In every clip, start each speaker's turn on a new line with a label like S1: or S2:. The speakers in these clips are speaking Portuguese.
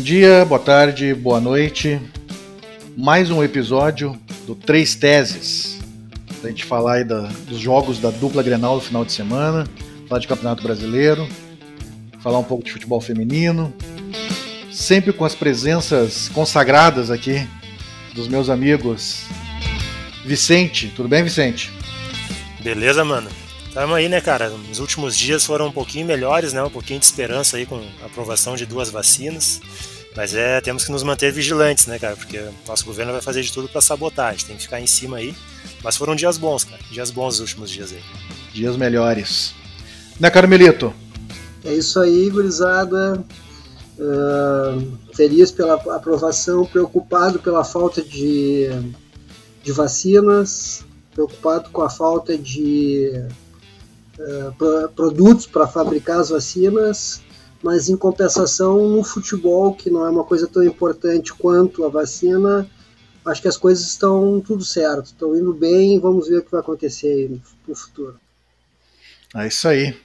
S1: dia, boa tarde, boa noite. Mais um episódio do Três Teses. Pra gente falar aí da, dos jogos da dupla Grenal no final de semana, falar de Campeonato Brasileiro, falar um pouco de futebol feminino. Sempre com as presenças consagradas aqui dos meus amigos Vicente. Tudo bem, Vicente?
S2: Beleza, mano. Tamo aí, né, cara? Os últimos dias foram um pouquinho melhores, né? Um pouquinho de esperança aí com a aprovação de duas vacinas. Mas é, temos que nos manter vigilantes, né, cara? Porque o nosso governo vai fazer de tudo para sabotar. A gente tem que ficar em cima aí. Mas foram dias bons, cara. Dias bons os últimos dias aí.
S1: Dias melhores. Né, Carmelito?
S3: É isso aí, gurizada. Uh, feliz pela aprovação, preocupado pela falta de, de vacinas, preocupado com a falta de uh, produtos para fabricar as vacinas, mas em compensação no futebol, que não é uma coisa tão importante quanto a vacina, acho que as coisas estão tudo certo, estão indo bem, vamos ver o que vai acontecer no futuro.
S1: É isso aí.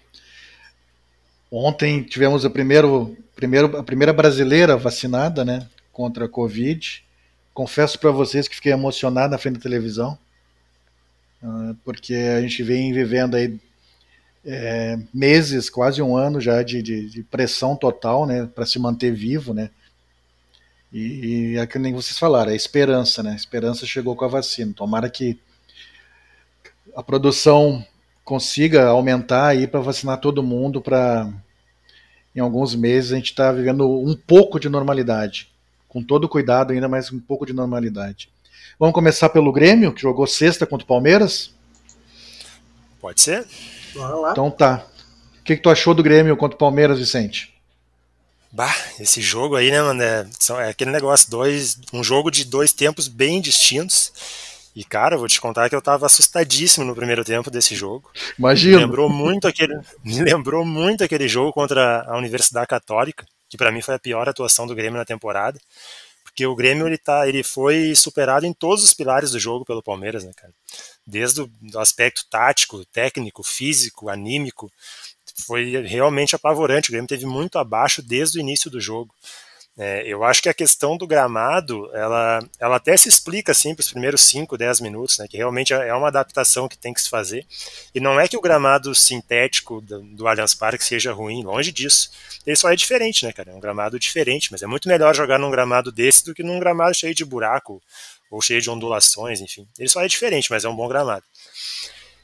S1: Ontem tivemos a, primeiro, primeiro, a primeira brasileira vacinada né, contra a Covid. Confesso para vocês que fiquei emocionado na frente da televisão, ah, porque a gente vem vivendo aí é, meses, quase um ano já de, de, de pressão total, né, para se manter vivo, né. E, e é que nem vocês falaram, é esperança, né? A esperança chegou com a vacina. Tomara que a produção consiga aumentar aí para vacinar todo mundo para em alguns meses a gente está vivendo um pouco de normalidade, com todo cuidado ainda, mas um pouco de normalidade. Vamos começar pelo Grêmio, que jogou sexta contra o Palmeiras?
S2: Pode ser.
S1: Então tá. O que, que tu achou do Grêmio contra o Palmeiras, Vicente?
S2: Bah, esse jogo aí, né, mano? É, é, aquele negócio, dois, um jogo de dois tempos bem distintos. E, cara, vou te contar que eu tava assustadíssimo no primeiro tempo desse jogo.
S1: Imagina.
S2: Me lembrou muito aquele, me lembrou muito aquele jogo contra a Universidade Católica, que para mim foi a pior atuação do Grêmio na temporada. Porque o Grêmio ele, tá, ele foi superado em todos os pilares do jogo pelo Palmeiras, né, cara? Desde o aspecto tático, técnico, físico, anímico, foi realmente apavorante. O Grêmio teve muito abaixo desde o início do jogo. É, eu acho que a questão do gramado, ela, ela até se explica assim para os primeiros 5, 10 minutos, né, que realmente é uma adaptação que tem que se fazer. E não é que o gramado sintético do, do Allianz Parque seja ruim, longe disso. Ele só é diferente, né, cara? É um gramado diferente, mas é muito melhor jogar num gramado desse do que num gramado cheio de buraco ou cheio de ondulações, enfim. Ele só é diferente, mas é um bom gramado.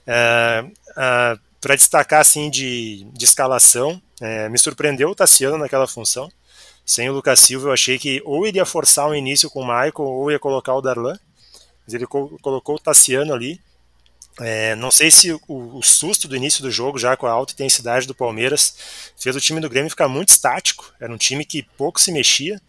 S2: É, é, para destacar assim de, de escalação, é, me surpreendeu o Tassiano naquela função sem o Lucas Silva, eu achei que ou iria forçar um início com o Michael ou ia colocar o Darlan. Mas ele co colocou o Tassiano ali. É, não sei se o, o, susto do início do jogo, já com a alta intensidade do Palmeiras, fez o time do Grêmio ficar muito estático. Era um time que pouco se mexia.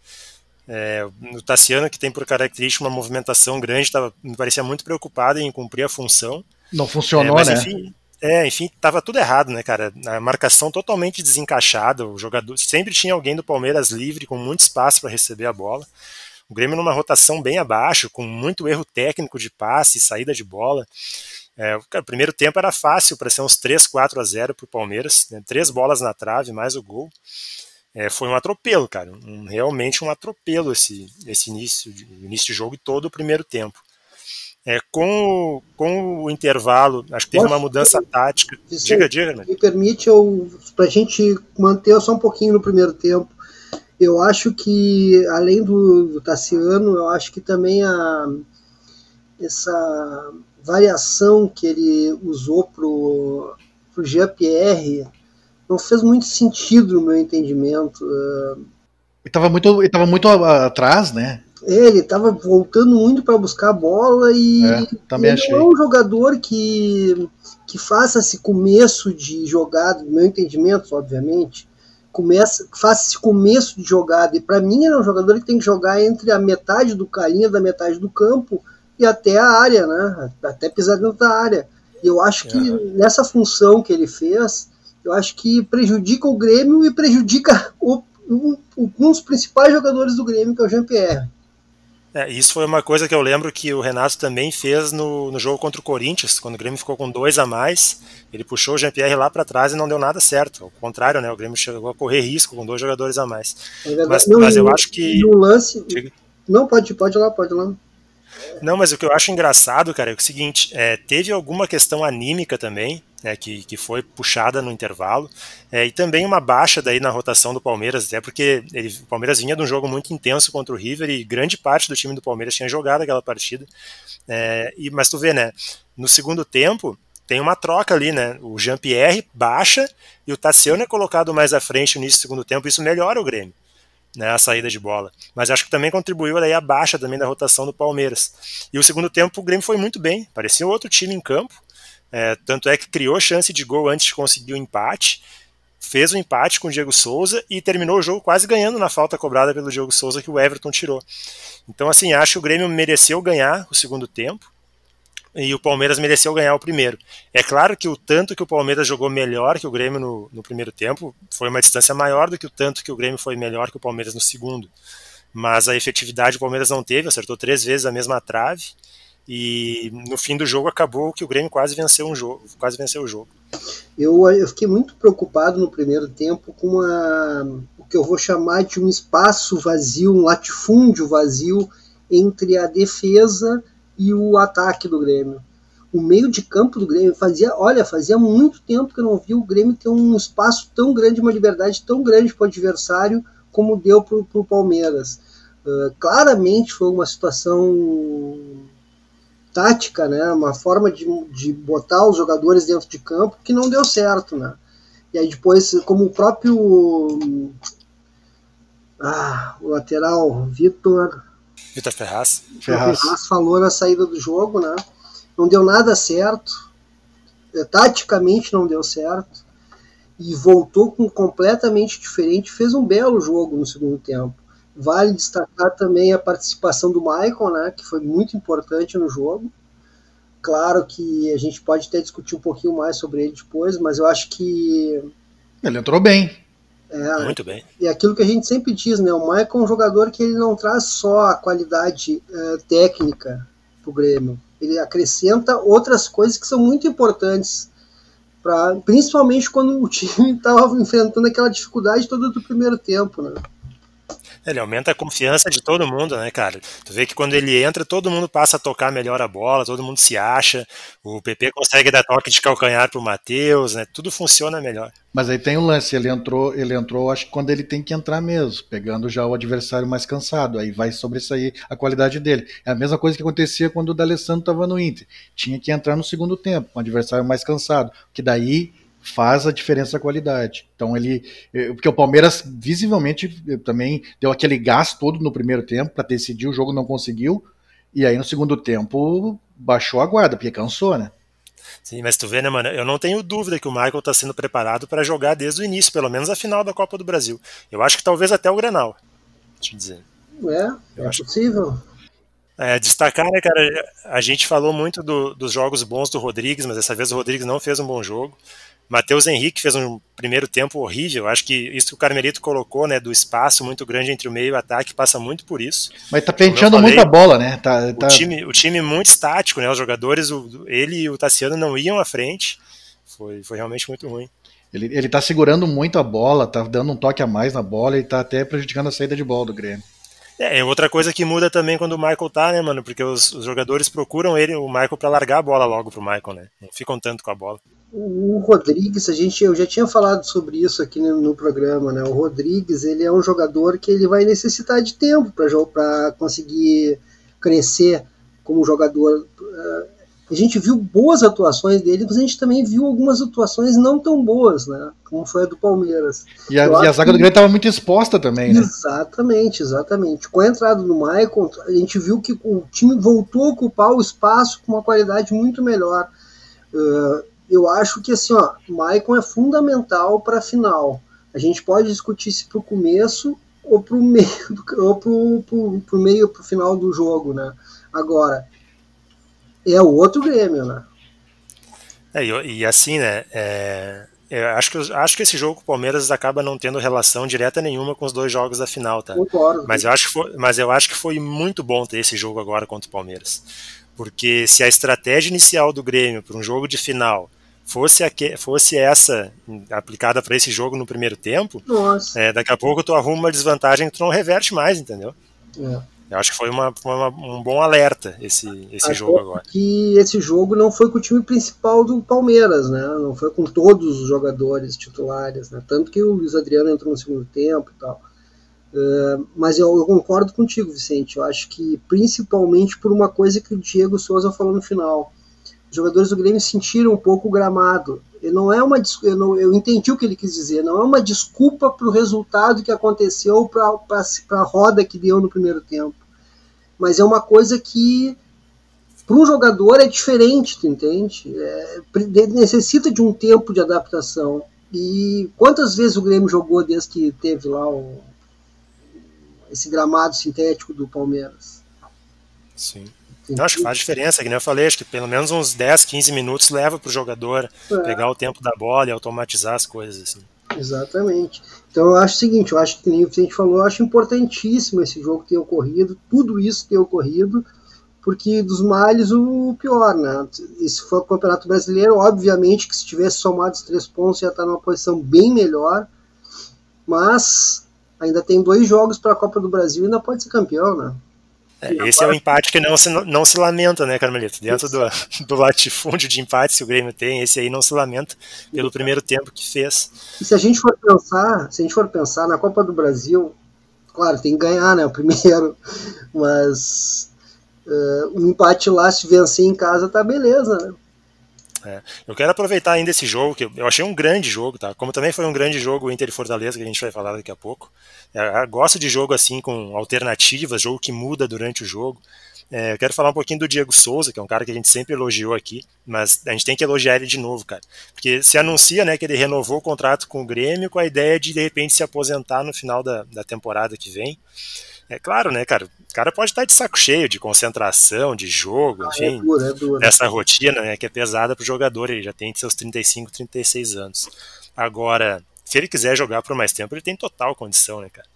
S2: É, o Tassiano, que tem por característica uma movimentação grande, tava, me parecia muito preocupado em cumprir a função.
S1: Não funcionou, é, mas,
S2: né? Enfim, é, enfim, tava tudo errado, né, cara? A marcação totalmente desencaixada, o jogador sempre tinha alguém do Palmeiras livre com muito espaço para receber a bola. O Grêmio numa rotação bem abaixo, com muito erro técnico de passe, saída de bola. É, cara, o primeiro tempo era fácil para ser uns 3, 4 a 0 para o Palmeiras, né? três bolas na trave, mais o gol. É, foi um atropelo, cara, um, realmente um atropelo esse, esse início, de, início de jogo e todo o primeiro tempo. É, com, com o intervalo, acho que teve Posso, uma mudança tática.
S3: diga, diga, né? Me permite, para a gente manter só um pouquinho no primeiro tempo, eu acho que, além do, do Tassiano, eu acho que também a, essa variação que ele usou pro, pro Jean-Pierre não fez muito sentido no meu entendimento. Ele
S1: estava muito, ele tava muito atrás, né?
S3: Ele estava voltando muito para buscar a bola e
S1: é, também
S3: ele
S1: achei.
S3: não é um jogador que, que faça esse começo de jogada, do meu entendimento, obviamente, começa, faça esse começo de jogada. E para mim ele é um jogador que tem que jogar entre a metade do carinha da metade do campo e até a área, né? Até pisar dentro da área. E eu acho que é. nessa função que ele fez, eu acho que prejudica o Grêmio e prejudica o, um, um dos principais jogadores do Grêmio, que é o Jean-Pierre.
S2: É, isso foi uma coisa que eu lembro que o Renato também fez no, no jogo contra o Corinthians, quando o Grêmio ficou com dois a mais, ele puxou o Jean-Pierre lá para trás e não deu nada certo. Ao contrário, né, o Grêmio chegou a correr risco com dois jogadores a mais. É mas, não, mas, eu acho que.
S3: No lance. Não, pode, pode ir lá, pode ir lá.
S2: Não, mas o que eu acho engraçado, cara, é o seguinte: é, teve alguma questão anímica também né, que, que foi puxada no intervalo, é, e também uma baixa daí na rotação do Palmeiras, até porque ele, o Palmeiras vinha de um jogo muito intenso contra o River e grande parte do time do Palmeiras tinha jogado aquela partida. É, e, mas tu vê, né, no segundo tempo tem uma troca ali, né? O Jean-Pierre baixa e o Tassiano é colocado mais à frente no início do segundo tempo, isso melhora o Grêmio. Né, a saída de bola. Mas acho que também contribuiu daí a baixa também da rotação do Palmeiras. E o segundo tempo o Grêmio foi muito bem, parecia outro time em campo, é, tanto é que criou chance de gol antes de conseguir o empate, fez o um empate com o Diego Souza e terminou o jogo quase ganhando na falta cobrada pelo Diego Souza que o Everton tirou. Então, assim, acho que o Grêmio mereceu ganhar o segundo tempo e o Palmeiras mereceu ganhar o primeiro. É claro que o tanto que o Palmeiras jogou melhor que o Grêmio no, no primeiro tempo foi uma distância maior do que o tanto que o Grêmio foi melhor que o Palmeiras no segundo. Mas a efetividade o Palmeiras não teve, acertou três vezes a mesma trave e no fim do jogo acabou que o Grêmio quase venceu um jogo, quase venceu o jogo.
S3: Eu, eu fiquei muito preocupado no primeiro tempo com a, o que eu vou chamar de um espaço vazio, um latifúndio vazio entre a defesa e o ataque do Grêmio. O meio de campo do Grêmio fazia, olha, fazia muito tempo que eu não vi o Grêmio ter um espaço tão grande, uma liberdade tão grande para o adversário como deu para o Palmeiras. Uh, claramente foi uma situação tática, né, uma forma de, de botar os jogadores dentro de campo que não deu certo, né. E aí depois, como o próprio ah, o lateral Vitor
S2: Vitor Ferraz.
S3: Ferraz. Ferraz falou na saída do jogo, né? Não deu nada certo. É, taticamente não deu certo. E voltou com completamente diferente. Fez um belo jogo no segundo tempo. Vale destacar também a participação do Michael, né, que foi muito importante no jogo. Claro que a gente pode até discutir um pouquinho mais sobre ele depois, mas eu acho que.
S1: Ele entrou bem.
S2: É, muito bem.
S3: E aquilo que a gente sempre diz, né? O Michael é um jogador que ele não traz só a qualidade uh, técnica para o Grêmio. Ele acrescenta outras coisas que são muito importantes Pra, principalmente quando o time estava enfrentando aquela dificuldade toda do primeiro tempo, né?
S2: Ele aumenta a confiança de todo mundo, né, cara? Tu vê que quando ele entra, todo mundo passa a tocar melhor a bola, todo mundo se acha. O PP consegue dar toque de calcanhar pro Matheus, né? Tudo funciona melhor.
S1: Mas aí tem um lance, ele entrou, ele entrou, acho que quando ele tem que entrar mesmo, pegando já o adversário mais cansado, aí vai sobressair a qualidade dele. É a mesma coisa que acontecia quando o D'Alessandro estava no Inter. Tinha que entrar no segundo tempo, com o adversário mais cansado, que daí faz a diferença da qualidade. Então ele, eh, porque o Palmeiras visivelmente eh, também deu aquele gás todo no primeiro tempo para decidir o jogo, não conseguiu, e aí no segundo tempo baixou a guarda, porque cansou, né?
S2: Sim, mas tu vê, né, mano? Eu não tenho dúvida que o Michael está sendo preparado para jogar desde o início, pelo menos a final da Copa do Brasil. Eu acho que talvez até o Grenal. Deixa eu dizer.
S3: É, eu é acho... possível.
S2: É, destacar, né, cara? A gente falou muito do, dos jogos bons do Rodrigues, mas dessa vez o Rodrigues não fez um bom jogo. Matheus Henrique fez um primeiro tempo horrível. Acho que isso que o Carmelito colocou, né, do espaço muito grande entre o meio e o ataque, passa muito por isso.
S1: Mas tá penteando muita bola, né? Tá,
S2: tá... O, time, o time muito estático, né? Os jogadores, o, ele e o Tassiano não iam à frente. Foi, foi realmente muito ruim.
S1: Ele, ele tá segurando muito a bola, tá dando um toque a mais na bola e tá até prejudicando a saída de bola do Grêmio.
S2: É, é outra coisa que muda também quando o Michael tá, né, mano? Porque os, os jogadores procuram ele, o Michael, para largar a bola logo pro Michael, né? Não ficam tanto com a bola.
S3: O Rodrigues, a gente, eu já tinha falado sobre isso aqui no, no programa, né? O Rodrigues, ele é um jogador que ele vai necessitar de tempo para conseguir crescer como jogador. Eh, a gente viu boas atuações dele, mas a gente também viu algumas atuações não tão boas, né? Como foi a do Palmeiras.
S1: E a, e a zaga do Grêmio estava muito exposta também, né?
S3: Exatamente, exatamente. Com a entrada do Maicon, a gente viu que o time voltou a ocupar o espaço com uma qualidade muito melhor. Uh, eu acho que assim, ó, Maicon é fundamental para a final. A gente pode discutir se para o começo ou para o meio, ou pro, pro, pro meio, pro final do jogo, né? Agora, é o outro Grêmio, né?
S2: É, e, e, assim, né? É, Eu acho que, acho que esse jogo o Palmeiras acaba não tendo relação direta nenhuma com os dois jogos da final, tá?
S3: Concordo.
S2: Mas eu acho que foi, mas eu acho que foi muito bom ter esse jogo agora contra o Palmeiras. Porque se a estratégia inicial do Grêmio para um jogo de final fosse, a, fosse essa aplicada para esse jogo no primeiro tempo, é, daqui a pouco tu arruma uma desvantagem que tu não reverte mais, entendeu? É. Eu acho que foi uma, uma, um bom alerta esse, esse jogo agora.
S3: Que esse jogo não foi com o time principal do Palmeiras, né? Não foi com todos os jogadores titulares, né? Tanto que o Luiz Adriano entrou no segundo tempo e tal. Uh, mas eu, eu, concordo contigo, Vicente. Eu acho que principalmente por uma coisa que o Diego Souza falou no final. Os jogadores do Grêmio sentiram um pouco o gramado. E não é uma eu, não, eu entendi o que ele quis dizer. Não é uma desculpa para o resultado que aconteceu para a roda que deu no primeiro tempo mas é uma coisa que para um jogador é diferente, tu entende? É, necessita de um tempo de adaptação. E quantas vezes o Grêmio jogou desde que teve lá o, esse gramado sintético do Palmeiras?
S2: Sim. Eu acho que faz diferença, que nem eu falei, acho que pelo menos uns 10, 15 minutos leva para o jogador é. pegar o tempo da bola e automatizar as coisas. Assim.
S3: Exatamente. Então eu acho o seguinte, eu acho que nem o Vicente falou, eu acho importantíssimo esse jogo ter ocorrido, tudo isso ter ocorrido, porque dos males o pior, né? E se for o Campeonato Brasileiro, obviamente que se tivesse somado os três pontos ia estar numa posição bem melhor, mas ainda tem dois jogos para a Copa do Brasil e ainda pode ser campeão, né?
S2: É, esse é o empate que não se, não se lamenta, né, Carmelito? Dentro do, do latifúndio de empate que o Grêmio tem, esse aí não se lamenta pelo primeiro tempo que fez.
S3: E se a gente for pensar, se a gente for pensar na Copa do Brasil, claro, tem que ganhar, né, o primeiro, mas uh, o empate lá, se vencer em casa, tá beleza, né?
S2: É. Eu quero aproveitar ainda esse jogo, que eu achei um grande jogo, tá? Como também foi um grande jogo Inter e Fortaleza, que a gente vai falar daqui a pouco. É, gosto de jogo assim, com alternativas, jogo que muda durante o jogo. É, eu quero falar um pouquinho do Diego Souza, que é um cara que a gente sempre elogiou aqui, mas a gente tem que elogiar ele de novo, cara. Porque se anuncia né, que ele renovou o contrato com o Grêmio com a ideia de, de repente, se aposentar no final da, da temporada que vem. É claro, né, cara? O cara pode estar de saco cheio de concentração, de jogo, ah, é enfim, é dura, é dura. dessa rotina, né, que é pesada para o jogador. Ele já tem seus 35, 36 anos. Agora, se ele quiser jogar por mais tempo, ele tem total condição, né, cara?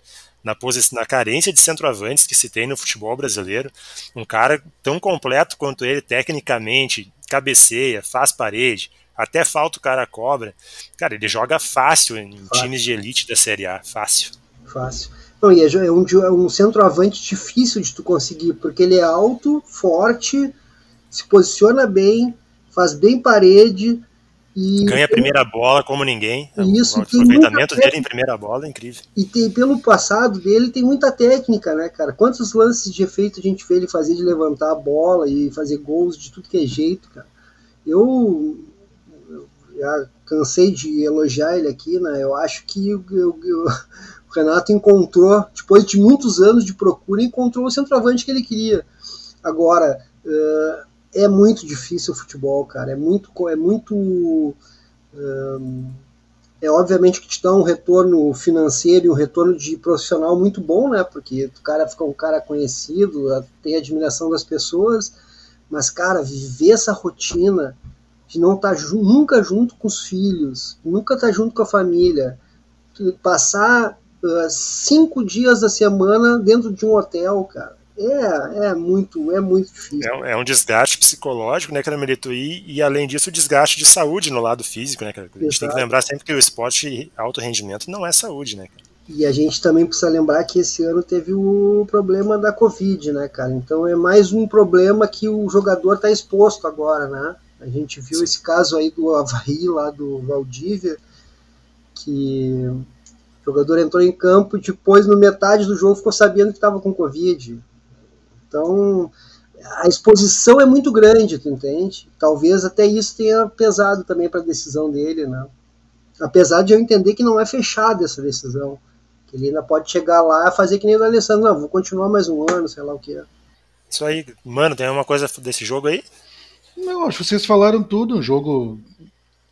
S2: Na, posição, na carência de centroavantes que se tem no futebol brasileiro, um cara tão completo quanto ele, tecnicamente, cabeceia, faz parede, até falta o cara cobra. Cara, ele joga fácil em fácil. times de elite da Série A, fácil.
S3: Fácil. Não, e é, é um, é um centroavante difícil de tu conseguir, porque ele é alto, forte, se posiciona bem, faz bem parede. E
S2: Ganha a primeira bola como ninguém. Isso, o aproveitamento dele em primeira bola é incrível.
S3: E tem, pelo passado dele tem muita técnica, né, cara? Quantos lances de efeito a gente vê ele fazer de levantar a bola e fazer gols de tudo que é jeito, cara? Eu, eu cansei de elogiar ele aqui, né? Eu acho que o Renato encontrou, depois de muitos anos de procura, encontrou o centroavante que ele queria. Agora, uh, é muito difícil o futebol, cara. É muito. É muito. Uh, é obviamente que te dá um retorno financeiro e um retorno de profissional muito bom, né? Porque o cara fica um cara conhecido, tem admiração das pessoas, mas, cara, viver essa rotina de não estar tá nunca junto com os filhos, nunca estar tá junto com a família, passar uh, cinco dias da semana dentro de um hotel, cara. É, é muito, é muito difícil.
S2: É, é um desgaste psicológico, né, Caramelito? E, e além disso, o desgaste de saúde no lado físico, né, cara? A gente Exato. tem que lembrar sempre que o esporte alto rendimento não é saúde, né, cara?
S3: E a gente também precisa lembrar que esse ano teve o problema da Covid, né, cara? Então é mais um problema que o jogador está exposto agora, né? A gente viu Sim. esse caso aí do Havaí, lá do Valdívia, que o jogador entrou em campo e depois, no metade do jogo, ficou sabendo que estava com Covid. Então, a exposição é muito grande, tu entende? Talvez até isso tenha pesado também para a decisão dele, né? Apesar de eu entender que não é fechada essa decisão. Que ele ainda pode chegar lá e fazer que nem o Alessandro, não, vou continuar mais um ano, sei lá o que é.
S2: Isso aí, mano, tem alguma coisa desse jogo aí?
S1: Não, acho que vocês falaram tudo, um jogo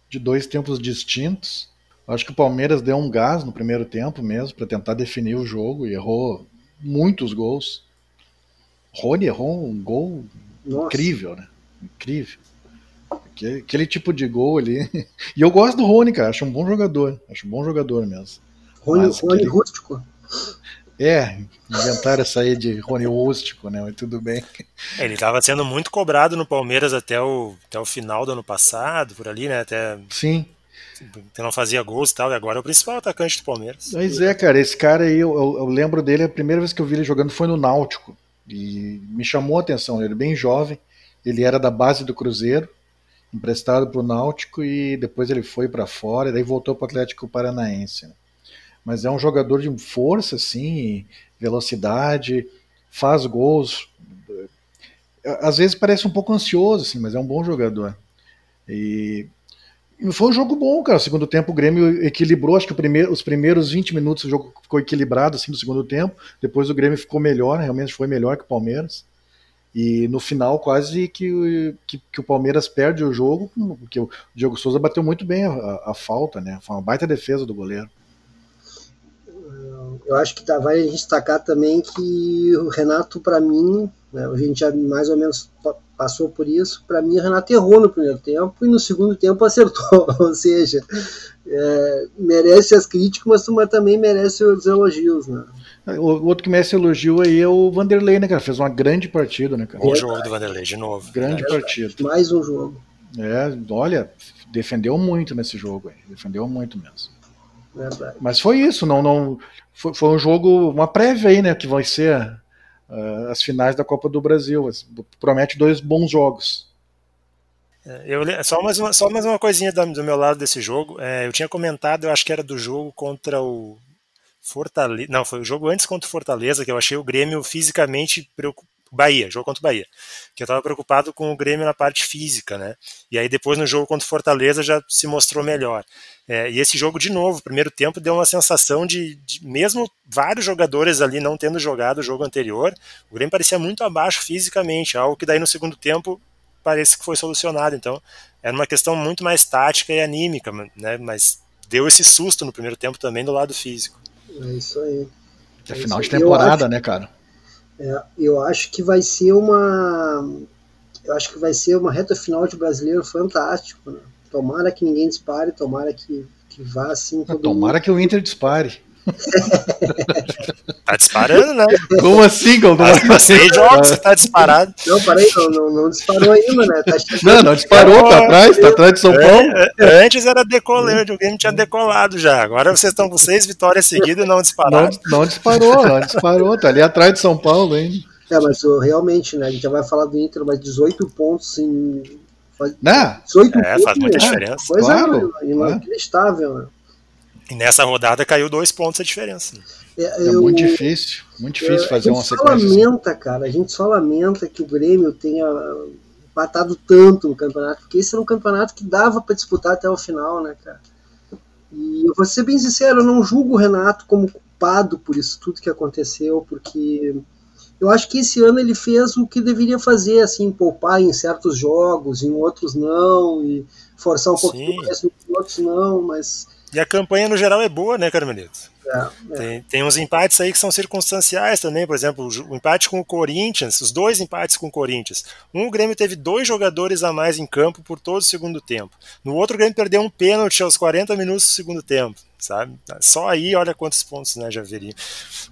S1: de dois tempos distintos. Acho que o Palmeiras deu um gás no primeiro tempo mesmo para tentar definir o jogo e errou muitos gols. Rony errou um gol Nossa. incrível, né? Incrível. Aquele, aquele tipo de gol ali. E eu gosto do Rony, cara. Acho um bom jogador. Acho um bom jogador mesmo.
S3: Rony, Rony aquele... rústico.
S1: É, inventaram essa aí de Rony Rústico, né? Mas tudo bem.
S2: Ele estava sendo muito cobrado no Palmeiras até o, até o final do ano passado, por ali, né? Até
S1: Sim.
S2: Que não fazia gols e tal, e agora é o principal atacante do Palmeiras.
S1: Mas é, cara, esse cara aí, eu, eu, eu lembro dele, a primeira vez que eu vi ele jogando foi no Náutico. E me chamou a atenção, ele é bem jovem, ele era da base do Cruzeiro, emprestado para o Náutico e depois ele foi para fora e daí voltou para o Atlético Paranaense. Né? Mas é um jogador de força, assim, velocidade, faz gols. Às vezes parece um pouco ansioso, assim, mas é um bom jogador. E foi um jogo bom, cara. segundo tempo o Grêmio equilibrou, acho que primeiro, os primeiros 20 minutos o jogo ficou equilibrado assim no segundo tempo. Depois o Grêmio ficou melhor, realmente foi melhor que o Palmeiras. E no final, quase que, que, que, o Palmeiras perde o jogo, porque o Diogo Souza bateu muito bem a, a, falta, né? Foi uma baita defesa do goleiro.
S3: Eu acho que tá, vai a gente destacar também que o Renato, para mim, né, a gente já mais ou menos passou por isso, para mim o Renato errou no primeiro tempo e no segundo tempo acertou. ou seja, é, merece as críticas, mas também merece os elogios. Né?
S1: O outro que merece elogio aí é o Vanderlei, né, cara? Fez uma grande partida, né, cara?
S2: Bom jogo do Vanderlei, de novo.
S1: Grande é, partida.
S3: Mais um jogo.
S1: É, olha, defendeu muito nesse jogo aí. Defendeu muito mesmo. Verdade. Mas foi isso, não, não foi, foi, um jogo, uma prévia aí, né, que vai ser uh, as finais da Copa do Brasil. Promete dois bons jogos.
S2: É, eu, só, mais uma, só mais uma coisinha do, do meu lado desse jogo. É, eu tinha comentado, eu acho que era do jogo contra o Fortaleza. Não, foi o jogo antes contra o Fortaleza, que eu achei o Grêmio fisicamente preocupado. Bahia, jogo contra o Bahia. Que eu estava preocupado com o Grêmio na parte física, né? E aí depois no jogo contra o Fortaleza já se mostrou melhor. É, e esse jogo, de novo, primeiro tempo, deu uma sensação de, de, mesmo vários jogadores ali não tendo jogado o jogo anterior, o Grêmio parecia muito abaixo fisicamente, algo que daí no segundo tempo parece que foi solucionado. Então, era uma questão muito mais tática e anímica, né? Mas deu esse susto no primeiro tempo também do lado físico.
S3: É isso aí.
S1: É, é final de temporada, acho, né, cara?
S3: É, eu acho que vai ser uma. Eu acho que vai ser uma reta final de brasileiro fantástico. Né? Tomara que ninguém dispare, tomara que, que vá assim.
S1: tomara mundo. que o Inter dispare.
S2: tá disparando, né?
S1: Como assim, Como?
S2: Há seis jogos você tá disparado.
S3: Não, peraí, não, não, não disparou ainda, né? Tá
S1: não, não disparou, tá atrás, tá atrás de São é, Paulo.
S2: É, antes era decolar, o game tinha decolado já. Agora vocês estão com seis vitórias seguidas e não dispararam.
S1: Não, não disparou, não disparou, tá ali atrás de São Paulo ainda.
S3: É, mas realmente, né? A gente já vai falar do Inter, mas 18 pontos em.
S1: Não.
S3: 18
S2: é, faz muita né? diferença.
S3: Pois claro, é, inacreditável, né?
S2: E nessa rodada caiu dois pontos a diferença.
S1: É, é eu, muito difícil, muito difícil é, fazer uma sequência.
S3: A gente só lamenta, cara, a gente só lamenta que o Grêmio tenha empatado tanto no campeonato, porque esse era um campeonato que dava para disputar até o final, né, cara? E eu vou ser bem sincero, eu não julgo o Renato como culpado por isso tudo que aconteceu, porque eu acho que esse ano ele fez o que deveria fazer, assim, poupar em certos jogos, em outros não, e forçar um pouquinho mais em outros não, mas
S2: e a campanha no geral é boa, né, Carmelito? É, é. Tem, tem uns empates aí que são circunstanciais também, por exemplo, o empate com o Corinthians, os dois empates com o Corinthians. Um, o Grêmio teve dois jogadores a mais em campo por todo o segundo tempo. No outro, o Grêmio perdeu um pênalti aos 40 minutos do segundo tempo sabe? Só aí, olha quantos pontos né, já viria.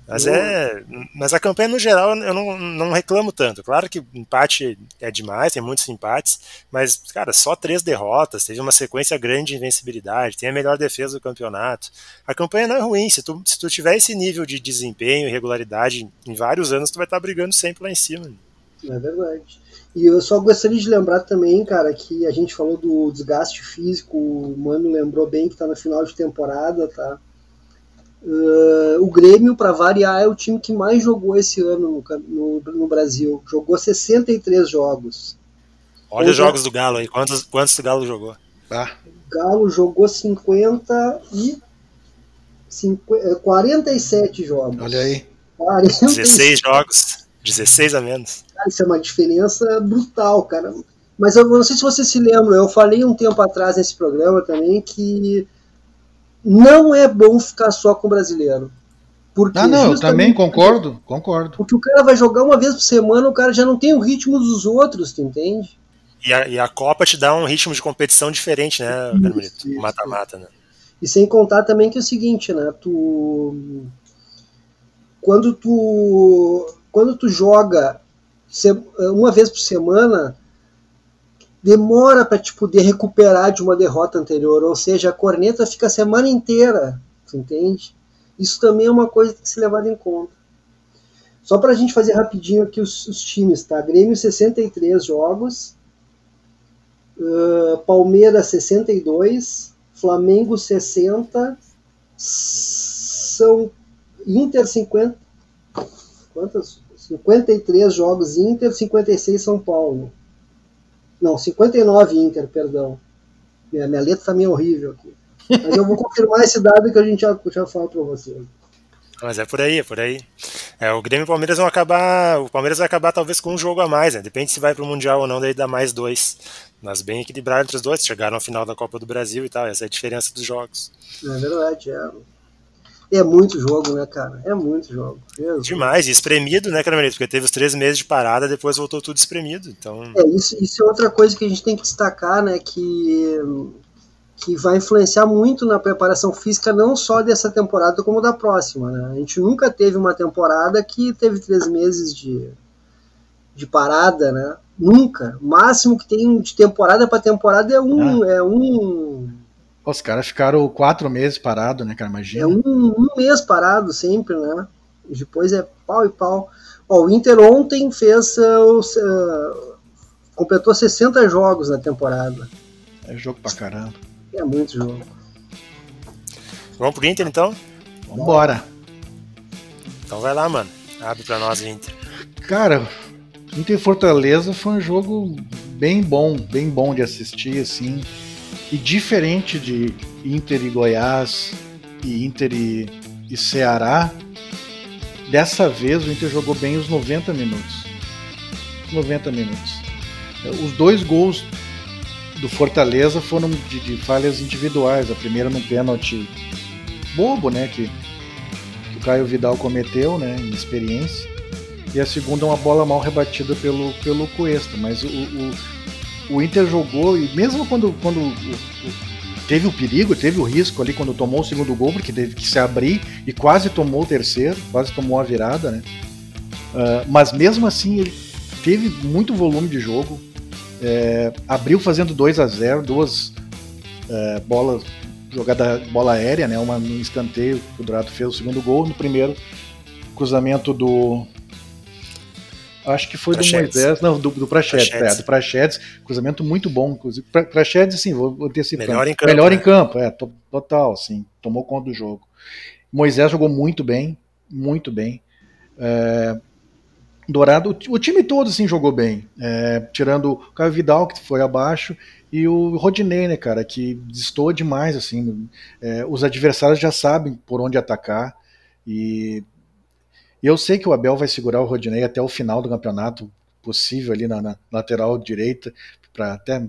S2: Mas, é, mas a campanha, no geral, eu não, não reclamo tanto. Claro que empate é demais, tem muitos empates, mas, cara, só três derrotas, teve uma sequência grande de invencibilidade, tem a melhor defesa do campeonato. A campanha não é ruim, se tu, se tu tiver esse nível de desempenho e regularidade em vários anos, tu vai estar brigando sempre lá em cima.
S3: É verdade. E eu só gostaria de lembrar também, cara, que a gente falou do desgaste físico, o Mano lembrou bem que está no final de temporada, tá? Uh, o Grêmio, para variar, é o time que mais jogou esse ano no, no, no Brasil. Jogou 63 jogos.
S2: Olha os jogos do Galo aí. Quantos, quantos o Galo jogou?
S3: Ah. O Galo jogou 50 e. 50, 47 jogos.
S1: Olha aí.
S2: 46. 16 jogos. 16 a menos.
S3: Cara, isso é uma diferença brutal, cara. Mas eu não sei se você se lembra, eu falei um tempo atrás nesse programa também que não é bom ficar só com o brasileiro.
S1: Porque ah, não, eu também concordo, concordo.
S3: Porque o cara vai jogar uma vez por semana, o cara já não tem o ritmo dos outros, tu entende?
S2: E a, e a, Copa te dá um ritmo de competição diferente, né, Carmelito? Mata-mata, né?
S3: E sem contar também que é o seguinte, né? Tu. Quando tu. Quando tu joga uma vez por semana, demora para te poder recuperar de uma derrota anterior. Ou seja, a corneta fica a semana inteira, entende? Isso também é uma coisa que tem que ser levada em conta. Só para a gente fazer rapidinho aqui os, os, times, tá? Grêmio 63 jogos, uh, Palmeiras 62, Flamengo 60, São Inter 50. Quantas? 53 jogos Inter, 56 São Paulo. Não, 59 Inter, perdão. Minha, minha letra tá meio horrível aqui. Mas eu vou confirmar esse dado que a gente já, já fala para vocês.
S2: Mas é por aí, é por aí. É, o Grêmio e o Palmeiras vão acabar. O Palmeiras vai acabar talvez com um jogo a mais, né? Depende se vai para o Mundial ou não, daí dá mais dois. Mas bem equilibrado entre os dois, chegaram ao final da Copa do Brasil e tal, essa é a diferença dos jogos.
S3: É verdade, é. É muito jogo, né, cara? É muito jogo.
S2: Jesus. Demais, e espremido, né, Caramelito? Porque teve os três meses de parada, depois voltou tudo espremido. Então...
S3: É, isso, isso é outra coisa que a gente tem que destacar, né? Que que vai influenciar muito na preparação física não só dessa temporada como da próxima. Né? A gente nunca teve uma temporada que teve três meses de, de parada, né? Nunca. O máximo que tem de temporada para temporada é um, ah. é um.
S1: Os caras ficaram quatro meses parados, né, cara? Imagina.
S3: É um, um mês parado sempre, né? E depois é pau e pau. Ó, o Inter ontem fez. Uh, uh, completou 60 jogos na temporada.
S1: É jogo pra caramba.
S3: É muito jogo.
S2: Vamos pro Inter então?
S1: Vambora.
S2: Então vai lá, mano. Abre pra nós, Inter.
S1: Cara, Inter Fortaleza foi um jogo bem bom, bem bom de assistir, assim. E diferente de Inter e Goiás e Inter e, e Ceará, dessa vez o Inter jogou bem os 90 minutos. 90 minutos. Os dois gols do Fortaleza foram de, de, falhas individuais. A primeira num pênalti bobo, né? Que, que o Caio Vidal cometeu, né? Inexperiência. E a segunda uma bola mal rebatida pelo, pelo Cuesta. Mas o, o, o Inter jogou, e mesmo quando, quando teve o perigo, teve o risco ali quando tomou o segundo gol, porque teve que se abrir e quase tomou o terceiro, quase tomou a virada, né? Uh, mas mesmo assim ele teve muito volume de jogo, é, abriu fazendo 2 a 0 duas é, bolas, jogada bola aérea, né? Uma no escanteio, o Dourado fez o segundo gol, no primeiro cruzamento do. Acho que foi Prachedes. do Moisés, não, do, do Prachedes, Prachedes. É, do Prachedes, cruzamento muito bom, inclusive. Prachedes, assim, vou, ter
S2: Melhor em campo.
S1: Melhor né? em campo, é, total, assim, tomou conta do jogo. Moisés jogou muito bem, muito bem. É, Dourado, o time todo assim jogou bem, é, tirando o Caio Vidal, que foi abaixo, e o Rodinei, né, cara, que distou demais, assim, é, os adversários já sabem por onde atacar, e eu sei que o Abel vai segurar o Rodinei até o final do campeonato, possível ali na, na lateral direita, para até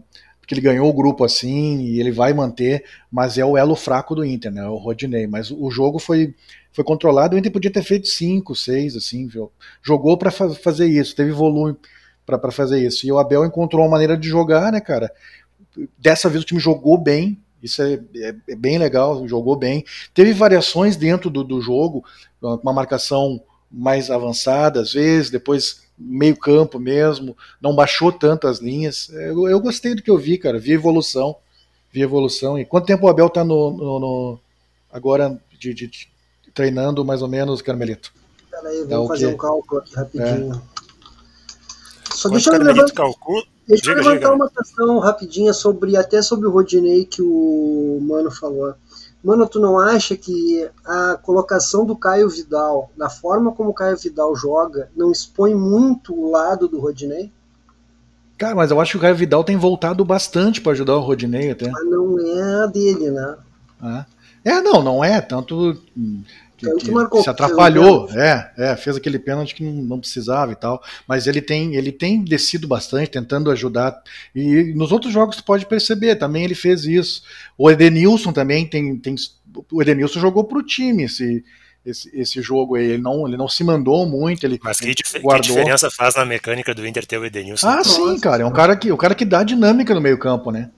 S1: porque ele ganhou o grupo assim e ele vai manter, mas é o elo fraco do Inter, né? O Rodinei. Mas o jogo foi foi controlado, o Inter podia ter feito 5, 6, assim, viu? jogou para fa fazer isso, teve volume para fazer isso. E o Abel encontrou uma maneira de jogar, né, cara? Dessa vez o time jogou bem, isso é, é, é bem legal, jogou bem. Teve variações dentro do, do jogo, uma marcação mais avançada às vezes, depois meio campo mesmo, não baixou tanto as linhas. Eu, eu gostei do que eu vi, cara, vi evolução, vi evolução. E quanto tempo o Abel tá no, no, no agora de, de, de treinando mais ou menos, Carmelito?
S3: Peraí, vamos fazer um cálculo aqui rapidinho.
S2: É. Só deixa eu, levantar, calcula,
S3: deixa eu levantar uma questão rapidinha sobre até sobre o Rodinei que o Mano falou. Mano, tu não acha que a colocação do Caio Vidal, da forma como o Caio Vidal joga, não expõe muito o lado do Rodinei?
S1: Cara, mas eu acho que o Caio Vidal tem voltado bastante para ajudar o Rodinei até.
S3: Mas não é a dele, né?
S1: Ah. É, não, não é. Tanto que, que marcou, se atrapalhou, é, é, fez aquele pênalti que não, não, precisava e tal, mas ele tem, ele tem descido bastante, tentando ajudar, e nos outros jogos tu pode perceber, também ele fez isso. O Edenilson também tem, tem o Edenilson jogou pro time, se esse, esse jogo aí. Ele não, ele não se mandou muito, ele
S2: Mas que, dif
S1: guardou.
S2: que diferença faz na mecânica do Inter ter o Edenilson?
S1: Ah, sim, cara. É um cara que, o cara que dá dinâmica no meio campo, né?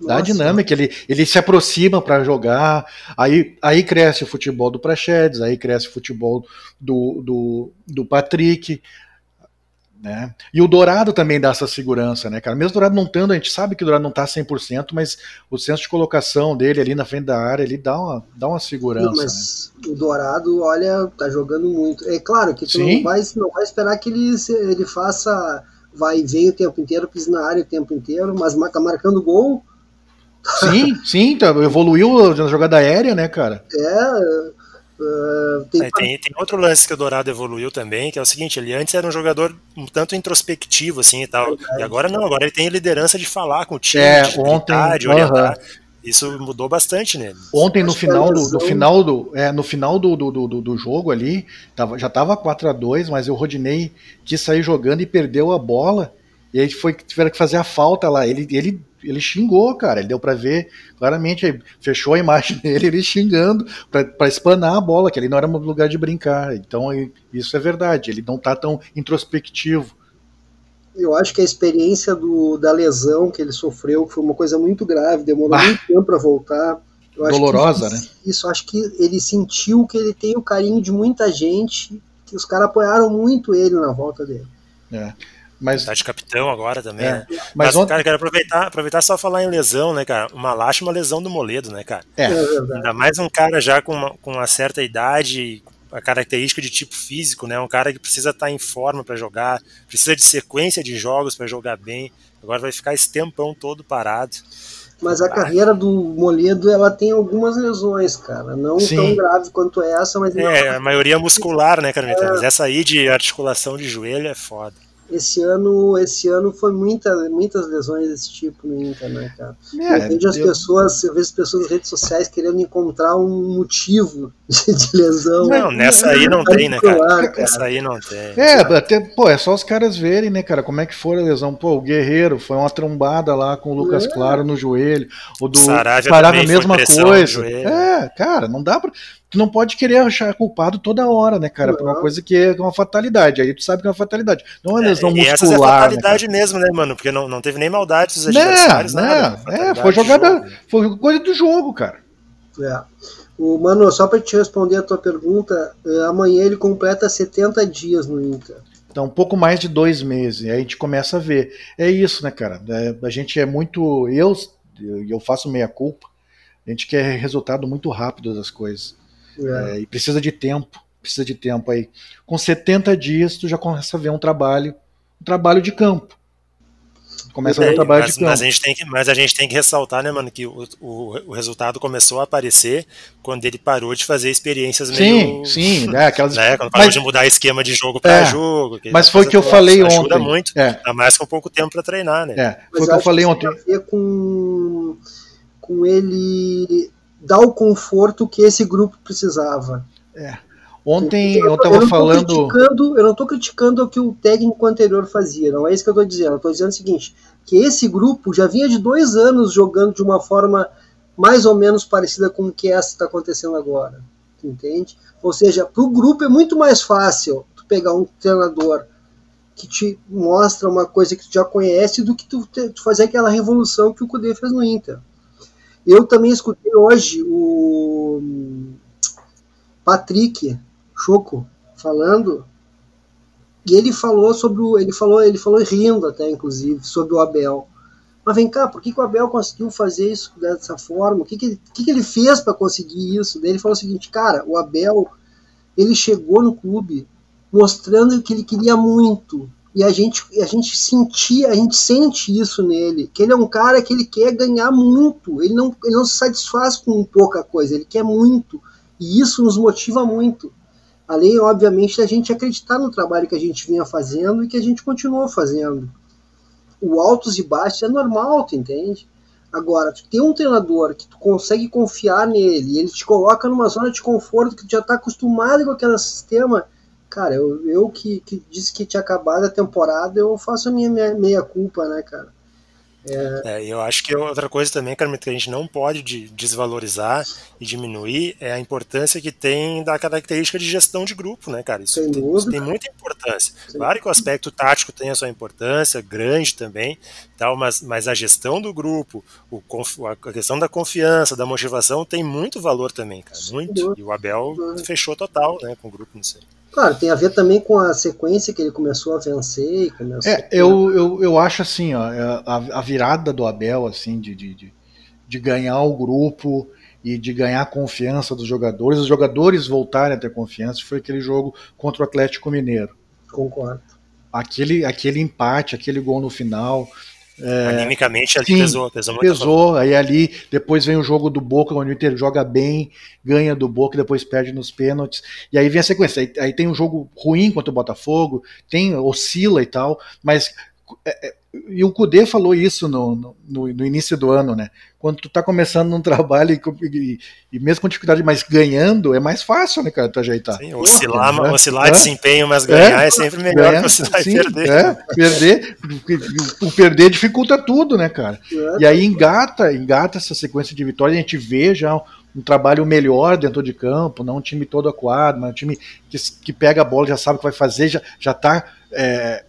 S1: Dá dinâmica, ele, ele se aproxima para jogar, aí, aí cresce o futebol do Praxedes, aí cresce o futebol do, do, do Patrick, né? E o Dourado também dá essa segurança, né, cara? Mesmo o Dourado não estando, a gente sabe que o Dourado não tá 100%, mas o senso de colocação dele ali na frente da área, ele dá uma, dá uma segurança, né?
S3: mas o Dourado, olha, tá jogando muito. É claro que tu
S1: Sim.
S3: não vai, não vai esperar que ele, ele faça vai e vem o tempo inteiro, pisa na área o tempo inteiro, mas ma- tá marcando gol.
S1: Sim, sim, tá, evoluiu na jogada aérea, né, cara?
S3: É, é, tem,
S2: É, tem, tem outro lance que o Dourado evoluiu também, que é o seguinte, ele antes era um jogador um tanto introspectivo, assim, e tal, e agora não, agora ele tem liderança de falar com o time,
S1: É,
S2: de
S1: ontem,
S2: de orientar, isso mudou bastante nele.
S1: Ontem no
S3: a
S1: final do, no final do é, no final do, do, do, do jogo ali tava, já tava 4 a 2 mas o Rodinei quis sair jogando e perdeu a bola e aí foi tiveram que fazer a falta lá ele ele ele xingou cara ele deu pra ver claramente fechou a imagem dele ele xingando pra pra espanar a bola que ali não era um lugar de brincar então isso é verdade ele não tá tão introspectivo
S3: eu acho que a experiência do, da lesão que ele sofreu, que foi uma coisa muito grave, demorou
S1: Bah.
S3: muito tempo para voltar. eu acho que
S1: Dolorosa,
S3: isso,
S1: né?
S3: Isso, acho que ele sentiu que ele tem o carinho de muita gente, que os caras apoiaram muito ele na volta dele.
S1: Mas
S2: Tá de capitão agora também,
S1: É,
S2: né?
S1: mas
S2: Mas,
S1: ontem
S2: cara, quero aproveitar, aproveitar só falar em lesão, né, cara? Uma lástima a lesão do Moledo, né, cara?
S1: É.
S3: É verdade.
S2: Ainda mais um cara já com uma, com uma certa idade, a característica de tipo físico, né? Um cara que precisa estar em forma para jogar, precisa de sequência de jogos para jogar bem. Agora vai ficar esse tempão todo parado.
S3: Mas a carreira do Moledo, ela tem algumas lesões, cara. Não
S1: Sim.
S3: tão grave quanto essa, mas
S2: É, a maioria muscular, né, cara? Mas essa aí de articulação de joelho é foda.
S3: Esse ano, esse ano foi muita, muitas lesões desse tipo no Inter, né, cara?
S1: é,
S3: eu vejo as
S1: eu-
S3: pessoas, eu vejo as pessoas nas redes sociais querendo encontrar um motivo de, lesão.
S2: Não, nessa aí não tem, né, cara?
S3: Particular, cara.
S2: Essa aí não tem.
S1: É, até, pô, é só os caras verem, né, cara, como é que foi a lesão. Pô, o Guerreiro foi uma trombada lá com o Lucas
S3: É.
S1: Claro no joelho. O do
S2: Saravia
S1: Saravia, a mesma coisa.
S2: joelho.
S1: É, cara, não dá pra. Tu não pode querer achar culpado toda hora, né, cara, por uma coisa que é uma fatalidade. Aí tu sabe que é uma fatalidade. Não é uma lesão
S2: e é
S1: muscular. né,
S2: fatalidade mesmo, né, mano? Porque não, não teve nem maldade dos
S1: Não,
S2: adversários,
S1: não,
S2: nada.
S1: é, foi jogada,
S2: jogo.
S1: foi coisa do jogo, cara.
S3: É. O Mano, só para te responder a tua pergunta, eh, amanhã ele completa 70 dias no Inter.
S1: Então, um pouco mais de dois meses. Aí a gente começa a ver. É isso, né, cara? É, a gente é muito. Eu, eu faço meia culpa. A gente quer resultado muito rápido das coisas.
S3: É.
S1: É, e precisa de tempo. Precisa de tempo aí. Com 70 dias, tu já começa a ver um trabalho. Um trabalho de campo. Começa a ver um
S2: É,
S1: trabalho
S2: mas,
S1: de campo.
S2: mas a gente tem que, mas a gente tem que ressaltar, né, mano, que o, o, o resultado começou a aparecer quando ele parou de fazer experiências
S1: Sim,
S2: meio.
S1: sim, né? Aquelas.
S2: Né, quando parou
S1: Mas-
S2: de mudar esquema de jogo para
S1: É,
S2: jogo. que
S1: Mas foi o que eu falei
S2: Ajuda
S1: ontem.
S2: muito,
S1: É,
S2: ainda mais com pouco tempo para treinar, né?
S1: é. Foi o que eu falei
S3: isso
S1: ontem.
S3: Tem a ver com, com ele dar o conforto que esse grupo precisava.
S1: Ontem eu
S3: não
S1: tava
S3: tô
S1: falando.
S3: eu não estou criticando o que o técnico anterior fazia, não é isso que eu estou dizendo. Eu estou dizendo o seguinte: que esse grupo já vinha de dois anos jogando de uma forma mais ou menos parecida com o que essa está acontecendo agora. Entende? Ou seja, para o grupo é muito mais fácil tu pegar um treinador que te mostra uma coisa que tu já conhece do que tu, te- tu fazer aquela revolução que o Cudê fez no Inter. Eu também escutei hoje o hum, Patrick Choco falando e ele falou sobre o, ele falou ele falou rindo até inclusive sobre o Abel. Mas vem cá por que, que o Abel conseguiu fazer isso dessa forma? O que que, que, que ele fez para conseguir isso? Daí ele falou o seguinte cara o Abel ele chegou no clube mostrando que ele queria muito e a gente a gente sentia a gente sente isso nele que ele é um cara que ele quer ganhar muito ele não ele não se satisfaz com pouca coisa ele quer muito e isso nos motiva muito Além, obviamente, da gente acreditar no trabalho que a gente vinha fazendo e que a gente continuou fazendo. O altos e baixos é normal, tu entende? Agora, tu tem um treinador que tu consegue confiar nele ele te coloca numa zona de conforto que tu já está acostumado com aquele sistema. Cara, eu, eu que, que disse que tinha acabado a temporada, eu faço a minha, minha meia culpa, né, cara?
S2: É... É, eu acho que outra coisa também, Carmen, que a gente não pode desvalorizar e diminuir é a importância que tem da característica de gestão de grupo, né, cara? Isso, tem, tem, muita importância. Sim. Claro que o aspecto tático tem a sua importância, grande também, tal, mas, mas a gestão do grupo, o, a questão da confiança, da motivação tem muito valor também, cara. Muito. E o Abel fechou total né, com o grupo nisso aí.
S3: Claro, tem a ver também com a sequência que ele começou a vencer.
S1: Começou é, eu, eu, eu acho assim, ó, é, a, a virada do Abel, assim, de, de, de, de ganhar o grupo e de ganhar a confiança dos jogadores, os jogadores voltarem a ter confiança, foi aquele jogo contra o Atlético Mineiro.
S3: Concordo.
S1: Aquele, aquele empate, aquele gol no final,
S2: é, Animicamente ali sim, pesou, pesou muito.
S1: Pesou, aí ali depois vem o jogo do Boca, onde o Inter joga bem, ganha do Boca depois perde nos pênaltis. E aí vem a sequência. Aí, aí tem um jogo ruim contra o Botafogo, tem oscila e tal, mas é, é e o Cudê falou isso no, no, no, início do ano, né? Quando tu tá começando num trabalho e, e, e, mesmo com dificuldade, mas ganhando, é mais fácil, né, cara, tu ajeitar.
S2: Sim, oscilar, né? oscilar é? desempenho, mas ganhar é, é sempre melhor ganhar, que oscilar sim, e perder.
S1: É, perder, o perder dificulta tudo, né, cara? É. E aí engata, engata essa sequência de vitórias, a gente vê já um trabalho melhor dentro de campo, não um time todo aquado, mas um time que, que pega a bola, já sabe o que vai fazer, já, já tá é,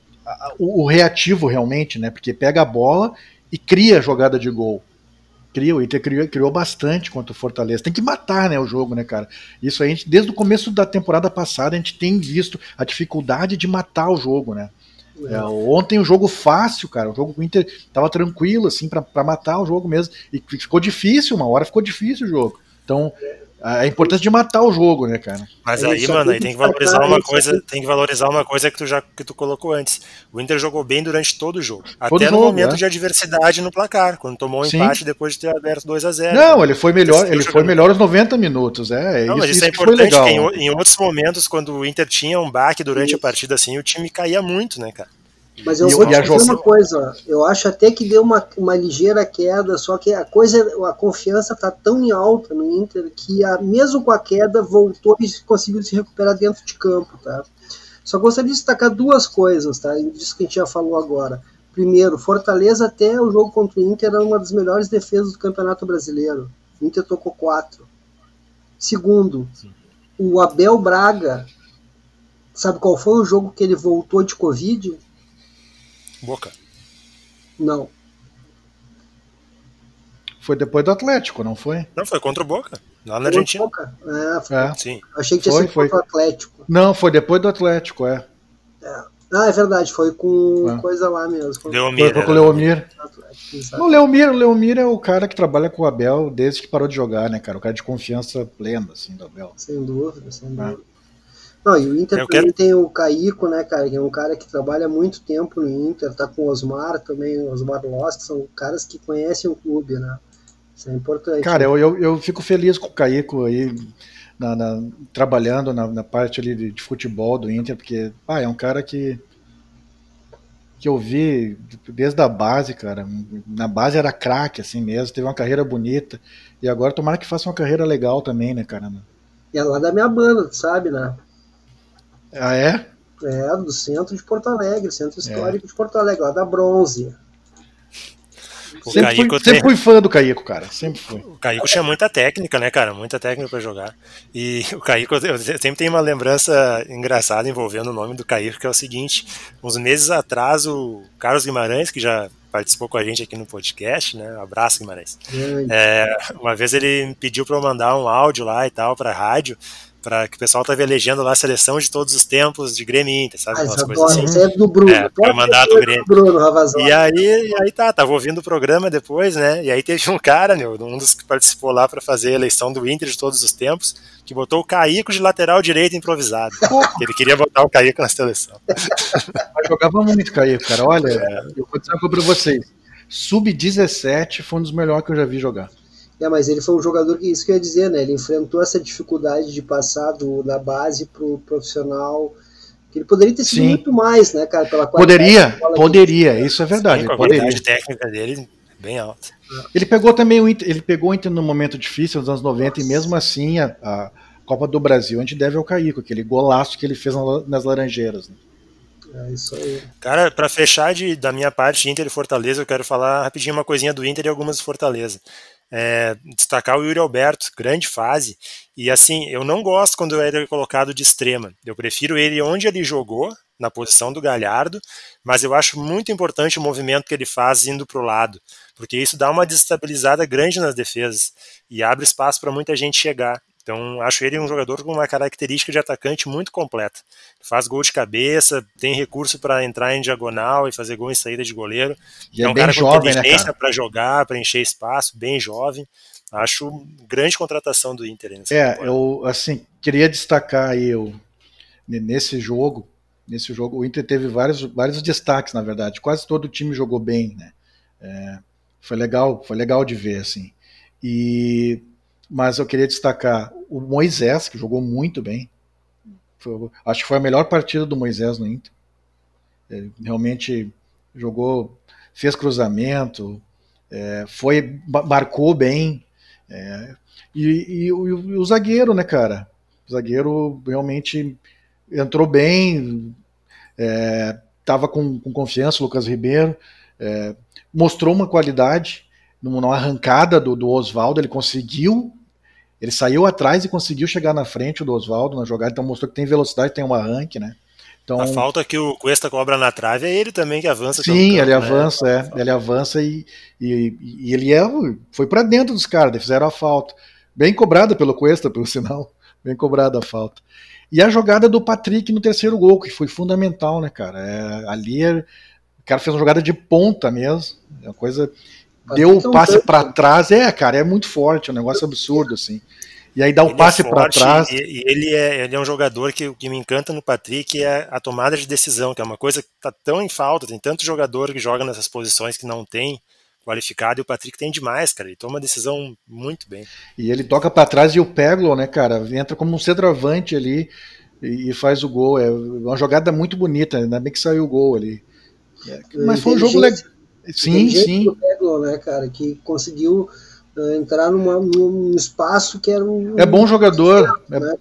S1: o, o, reativo realmente, né? Porque pega a bola e cria a jogada de gol. Cria, o Inter criou, criou bastante contra o Fortaleza. Tem que matar, né, o jogo, né, cara? Isso aí, desde o começo da temporada passada, a gente tem visto a dificuldade de matar o jogo, né? É, é ontem o um jogo fácil, cara. O jogo do Inter tava tranquilo, assim, para matar o jogo mesmo. E ficou difícil, uma hora ficou difícil o jogo. Então, a importância de matar o jogo, né, cara?
S2: Mas aí, mano, aí tem que valorizar uma coisa, tem que valorizar uma coisa que tu já que tu colocou antes. O Inter jogou bem durante todo o jogo, todo até jogo, no momento é. de adversidade no placar, quando tomou um Sim. empate depois de ter aberto 2 a 0.
S1: Não, ele foi melhor, ele foi melhor os 90 minutos, é,
S2: Não, isso, mas isso, é importante, legal. Em, em, outros momentos quando o Inter tinha um baque durante isso. a partida assim, o time caía muito, né, cara?
S3: Mas eu e vou te dizer uma coisa, eu acho até que deu uma, uma ligeira queda, só que a coisa, a confiança tá tão em alta no Inter que a, mesmo com a queda voltou e conseguiu se recuperar dentro de campo, tá? Só gostaria de destacar duas coisas, tá? Disso que a gente já falou agora. Primeiro, Fortaleza até o jogo contra o Inter era uma das melhores defesas do Campeonato Brasileiro. O Inter tocou quatro. Segundo, o Abel Braga, sabe qual foi o jogo que ele voltou de Covid?
S2: Boca.
S3: Não.
S1: Foi depois do Atlético, não foi?
S2: Não, foi contra o Boca, lá na Argentina. Boca?
S3: É, foi. É. Sim. Achei que tinha foi, sido foi. contra o Atlético.
S1: Não, foi depois do Atlético, é.
S3: é. Ah, é verdade, foi com é. coisa lá mesmo.
S1: Leomir. Foi com o Leomir. O Leomir, o Leomir é o cara que trabalha com o Abel desde que parou de jogar, né, cara? O cara de confiança plena, assim, do Abel.
S3: Sem dúvida, sem é. dúvida. Não, e o Inter eu também quero... tem o Caico, né, cara, que é um cara que trabalha muito tempo no Inter, tá com o Osmar também, o Osmar Loss, que são caras que conhecem o clube, né? Isso é importante.
S1: Cara, né? eu, eu, eu, fico feliz com o Caico aí, na, na, trabalhando na, na, parte ali de, de, futebol do Inter, porque ah, é um cara que que eu vi desde a base, cara. Na base era craque, assim mesmo, teve uma carreira bonita. E agora tomara que faça uma carreira legal também, né, cara?
S3: E é lá da minha banda, sabe, né?
S1: Ah, é?
S3: É, do centro de Porto Alegre, centro histórico é. de Porto Alegre, lá da Bronze.
S1: sempre, fui, tem... sempre fui fã do Caico, cara. Sempre fui.
S2: O Caico tinha muita técnica, né, cara? Muita técnica para jogar. E o Caico, eu sempre tenho uma lembrança engraçada envolvendo o nome do Caico, que é o seguinte: uns meses atrás, o Carlos Guimarães, que já participou com a gente aqui no podcast, né? Um abraço, Guimarães. É, uma vez ele pediu para eu mandar um áudio lá e tal para rádio para que o pessoal tava elegendo lá a seleção de todos os tempos de Grêmio Inter, sabe? Ah, Umas
S3: coisas assim. Isso é do Bruno. É,
S2: pra mandar do Grêmio. Bruno, e aí, e aí tá, tava ouvindo o programa depois, né? E aí teve um cara, meu, um dos que participou lá para fazer a eleição do Inter de todos os tempos, que botou o Caico de lateral direito improvisado. ele queria botar o Caico na seleção.
S1: Mas jogava muito Caico, cara. Olha, é. eu vou dizer uma coisa pra vocês. Sub-17 foi um dos melhores que eu já vi jogar.
S3: É, mas ele foi um jogador que, isso que eu ia dizer, né? Ele enfrentou essa dificuldade de passar do, da base pro profissional. Que ele poderia ter sido Sim. muito mais, né, cara? Pela
S1: poderia, poderia, isso é verdade. Sim,
S2: com a
S1: poderia.
S2: técnica dele bem alta.
S1: Ele pegou também o Inter, ele pegou o Inter num momento difícil, nos anos 90, Nossa. e mesmo assim a, a, Copa do Brasil a gente deve ao Caíco, aquele golaço que ele fez nas Laranjeiras. Né?
S3: É isso aí.
S2: Cara, para fechar de, da minha parte, Inter e Fortaleza, eu quero falar rapidinho uma coisinha do Inter e algumas do Fortaleza. É, destacar o Yuri Alberto, grande fase. E assim, eu não gosto quando ele é colocado de extrema. Eu prefiro ele onde ele jogou, na posição do Galhardo, mas eu acho muito importante o movimento que ele faz indo para o lado, porque isso dá uma desestabilizada grande nas defesas e abre espaço para muita gente chegar. Então, acho ele um jogador com uma característica de atacante muito completa. Faz gol de cabeça, tem recurso para entrar em diagonal e fazer gol em saída de goleiro.
S1: E é, é um bem cara jovem, com
S2: inteligência né, para jogar, para encher espaço, bem jovem. Acho grande contratação do Inter.
S1: é, temporada. eu assim queria destacar aí eu, nesse jogo, nesse jogo o Inter teve vários, vários destaques na verdade. Quase todo o time jogou bem, né? É, foi legal, foi legal de ver assim. E mas eu queria destacar o Moisés, que jogou muito bem. Foi, acho que foi a melhor partida do Moisés no Inter. Ele realmente jogou, fez cruzamento, é, foi marcou bem. É, e, e, e, o, e, o, zagueiro, né, cara? O zagueiro realmente entrou bem, estava é, com, com, confiança, o Lucas Ribeiro. É, mostrou uma qualidade numa arrancada do, do Oswaldo, ele conseguiu ele saiu atrás e conseguiu chegar na frente do Oswaldo na jogada, então mostrou que tem velocidade, tem um arranque, né? Então,
S2: a falta que o Cuesta cobra na trave é ele também que avança.
S1: Sim, campo, ele né? avança, é. Ele avança e, e, e ele é, foi para dentro dos caras, fizeram a falta. Bem cobrada pelo Cuesta, pelo sinal. Bem cobrada a falta. E a jogada do Patrick no terceiro gol, que foi fundamental, né, cara? É, ali o cara fez uma jogada de ponta mesmo. É uma coisa deu o passe para trás, é, cara, é muito forte, é um negócio absurdo, assim. E aí dá o ele é passe é para trás.
S2: E, ele, é, ele é um jogador que o que me encanta no Patrick é a tomada de decisão, que é uma coisa que tá tão em falta, tem tanto jogador que joga nessas posições que não tem qualificado, e o Patrick tem demais, cara, ele toma decisão muito bem.
S1: E ele toca para trás e o Peglo, né, cara, entra como um centroavante ali e, e faz o gol, é uma jogada muito bonita, ainda bem que saiu o gol ali. É, mas foi um jogo legal Sim, sim.
S3: Do né, cara, que conseguiu uh, entrar numa, num espaço que era um.
S1: É bom jogador. é, né,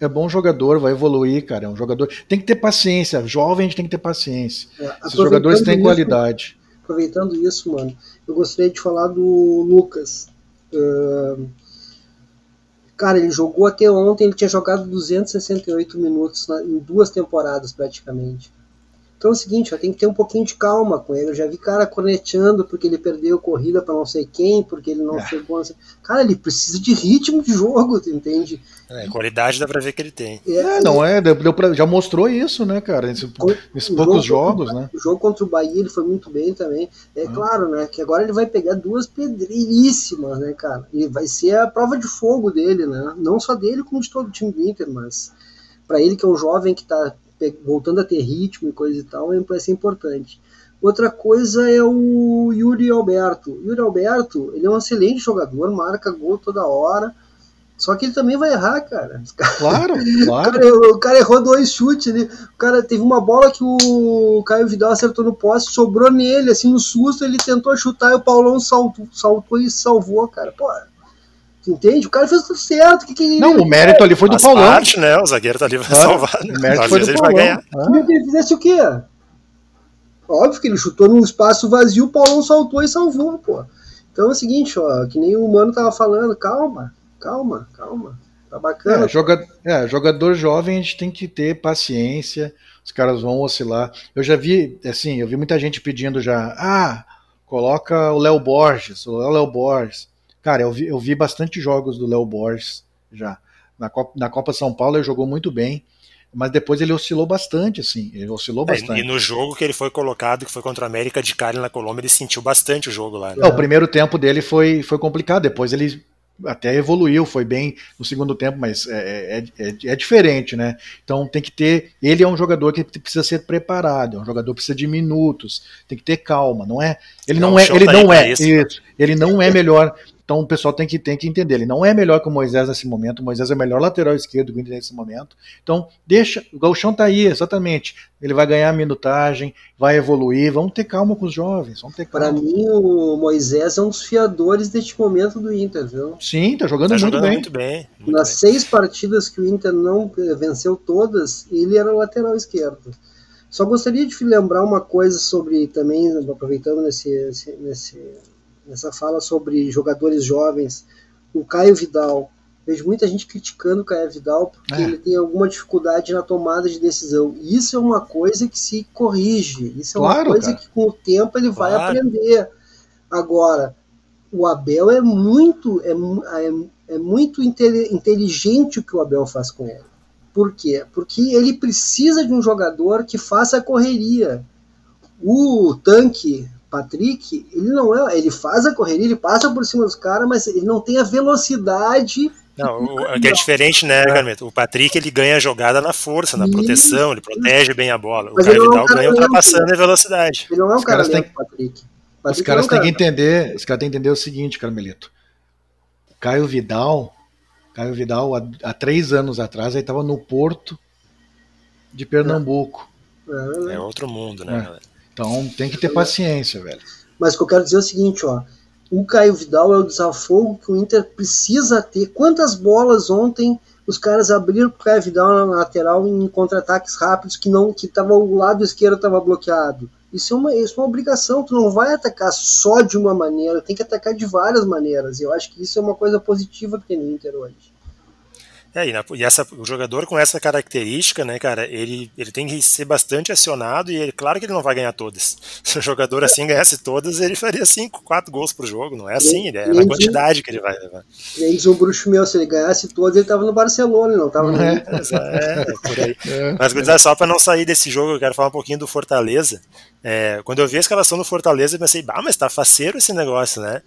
S1: é, bom jogador, vai evoluir, cara. É um jogador. Tem que ter paciência. Jovem, a gente tem que ter paciência. É, Esses jogadores têm isso, qualidade.
S3: Aproveitando isso, mano, eu gostaria de falar do Lucas. Uh, cara, ele jogou até ontem, ele tinha jogado 268 minutos na, em duas temporadas praticamente. Então é o seguinte, ó, tem que ter um pouquinho de calma com ele. Eu já vi cara corneteando porque ele perdeu corrida para não sei quem, porque ele não é. chegou. Sei... Cara, ele precisa de ritmo de jogo, tu entende?
S2: É, qualidade dá pra ver que ele tem.
S1: É, é não é, deu pra, já mostrou isso, né, cara? Nesse, nesses poucos jogos,
S3: contra,
S1: né?
S3: O jogo contra o Bahia ele foi muito bem também. É ah. claro, né, que agora ele vai pegar duas pedreiríssimas, né, cara? E vai ser a prova de fogo dele, né? Não só dele, como de todo o time do Inter, mas para ele que é um jovem que tá voltando a ter ritmo e coisa e tal, vai ser importante. Outra coisa é o Yuri Alberto. Yuri Alberto, ele é um excelente jogador, marca gol toda hora. Só que ele também vai errar, cara.
S1: Claro, claro.
S3: O cara, o cara, errou dois chutes ali. O cara teve uma bola que o Caio Vidal acertou no poste, sobrou nele, assim, no susto, ele tentou chutar e o Paulão saltou, saltou e salvou, cara. Pô, Entende? O cara fez tudo certo. Que, que
S1: não, o mérito ali foi do Paulão.
S2: Parte, né? O zagueiro tá ali pra salvar.
S1: O mérito Às foi do Paulão. Vai ganhar.
S3: Ah. Ele fizesse o quê? Óbvio que ele chutou num espaço vazio, o Paulão saltou e salvou, pô. Então é o seguinte, ó, que nem o Mano tava falando, calma, calma, calma. Tá bacana.
S1: É, joga, é, jogador jovem a gente tem que ter paciência, os caras vão oscilar. Eu já vi, assim, eu vi muita gente pedindo já, ah, coloca o Léo Borges, o Léo Borges. Cara, eu vi, eu vi bastante jogos do Léo Borges já. Na Copa, na Copa São Paulo ele jogou muito bem, mas depois ele oscilou bastante, assim. Ele oscilou é, bastante.
S2: e no jogo que ele foi colocado, que foi contra a América de Cali na Colômbia, ele sentiu bastante o jogo lá.
S1: Né? É, o primeiro tempo dele foi, foi complicado, depois ele até evoluiu, foi bem no segundo tempo, mas é, é, é, é, diferente, né? Então tem que ter. Ele é um jogador que precisa ser preparado, é um jogador que precisa de minutos, tem que ter calma, não é? Ele não, não é, ele não é, isso, ele não é melhor então o pessoal tem que, tem que entender, ele não é melhor que o Moisés nesse momento, o Moisés é o melhor lateral esquerdo do Inter nesse momento. Então, deixa, o Galchão tá aí, exatamente. Ele vai ganhar minutagem, vai evoluir, vamos ter calma com os jovens, vamos ter
S3: calma. Para mim, o Moisés é um dos fiadores deste momento do Inter, viu?
S1: Sim, tá jogando, tá muito, jogando bem.
S2: muito bem. Muito
S3: Nas
S2: bem.
S3: seis partidas que o Inter não venceu todas, ele era o lateral esquerdo. Só gostaria de lembrar uma coisa sobre também, aproveitando nesse, nesse, nessa fala sobre jogadores jovens, o Caio Vidal. Vejo muita gente criticando o Caio Vidal porque é. ele tem alguma dificuldade na tomada de decisão. Isso é uma coisa que se corrige. Isso é claro, uma coisa cara. que com o tempo ele claro. vai aprender. Agora, o Abel é muito é, é, é muito inteligente o que o Abel faz com ele. Por quê? Porque ele precisa de um jogador que faça a correria. O tanque Patrick, ele não é, ele faz a correria, ele passa por cima dos caras, mas ele não tem a velocidade
S2: não, o, que é diferente, né, Carmeto? O Patrick ele ganha a jogada na força, na proteção, ele protege bem a bola. O Mas Caio Vidal é um ganha ultrapassando a velocidade.
S3: Ele não é um cara têm, Patrick.
S1: Patrick. Os caras é um têm que entender, os caras têm que entender o seguinte, Carmelito. Caio Vidal, Caio Vidal há, há três anos atrás ele estava no Porto de Pernambuco.
S2: É, é outro mundo, né?
S1: É. Então tem que ter paciência, velho.
S3: Mas o que eu quero dizer é o seguinte, ó o Caio Vidal é o desafogo que o Inter precisa ter. Quantas bolas ontem os caras abriram para o Caio Vidal na lateral em contra-ataques rápidos que não que tava, o lado esquerdo estava bloqueado? Isso é, uma, isso é uma obrigação, tu não vai atacar só de uma maneira, tem que atacar de várias maneiras. Eu acho que isso é uma coisa positiva que tem no Inter hoje.
S2: É, e, na, e essa, o jogador com essa característica, né, cara, ele, ele tem que ser bastante acionado e ele, claro que ele não vai ganhar todas. Se o jogador assim ganhasse todas, ele faria 5, 4 gols por jogo. Não é assim, é na quantidade que ele vai levar.
S3: Nem diz um bruxo meu, se ele ganhasse todas, ele tava no Barcelona, não tava no.
S2: É, é, é por aí. É. Mas, só para não sair desse jogo, eu quero falar um pouquinho do Fortaleza. É, quando eu vi a escalação do Fortaleza, eu pensei, bah, mas tá faceiro esse negócio, né?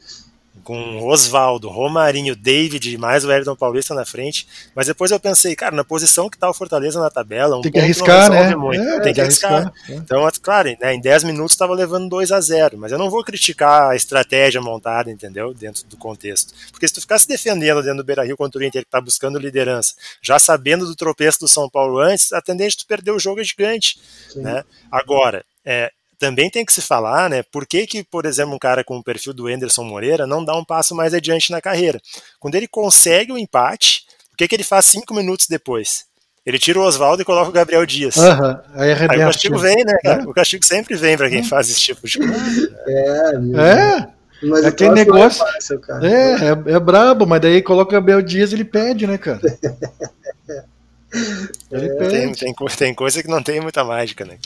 S2: Com Oswaldo, Romarinho, David, mais o Everton Paulista na frente. Mas depois eu pensei, cara, na posição que tá o Fortaleza na tabela, um
S1: tem que arriscar, né? Muito,
S2: é, tem que arriscar. arriscar. É. Então, claro, né, em 10 minutos estava levando 2 a 0 mas eu não vou criticar a estratégia montada, entendeu? Dentro do contexto. Porque se tu ficar se defendendo dentro do Beira Rio contra o Inter, que tá buscando liderança, já sabendo do tropeço do São Paulo antes, a tendência de tu perder o jogo é gigante. Né? Agora, é, também tem que se falar, né, por que, que, por exemplo, um cara com o perfil do Anderson Moreira não dá um passo mais adiante na carreira? Quando ele consegue o empate, o que, que ele faz cinco minutos depois? Ele tira o Oswaldo e coloca o Gabriel Dias.
S1: Uhum, aí,
S2: aí, o castigo vem, né, cara? É? O castigo sempre vem para quem faz esse tipo de coisa.
S1: É, é. Mas é aquele negócio. É, fácil, é, é, é brabo, mas daí coloca o Gabriel Dias e ele pede, né, cara?
S2: É, tem, tem, tem, coisa que não tem muita mágica, né?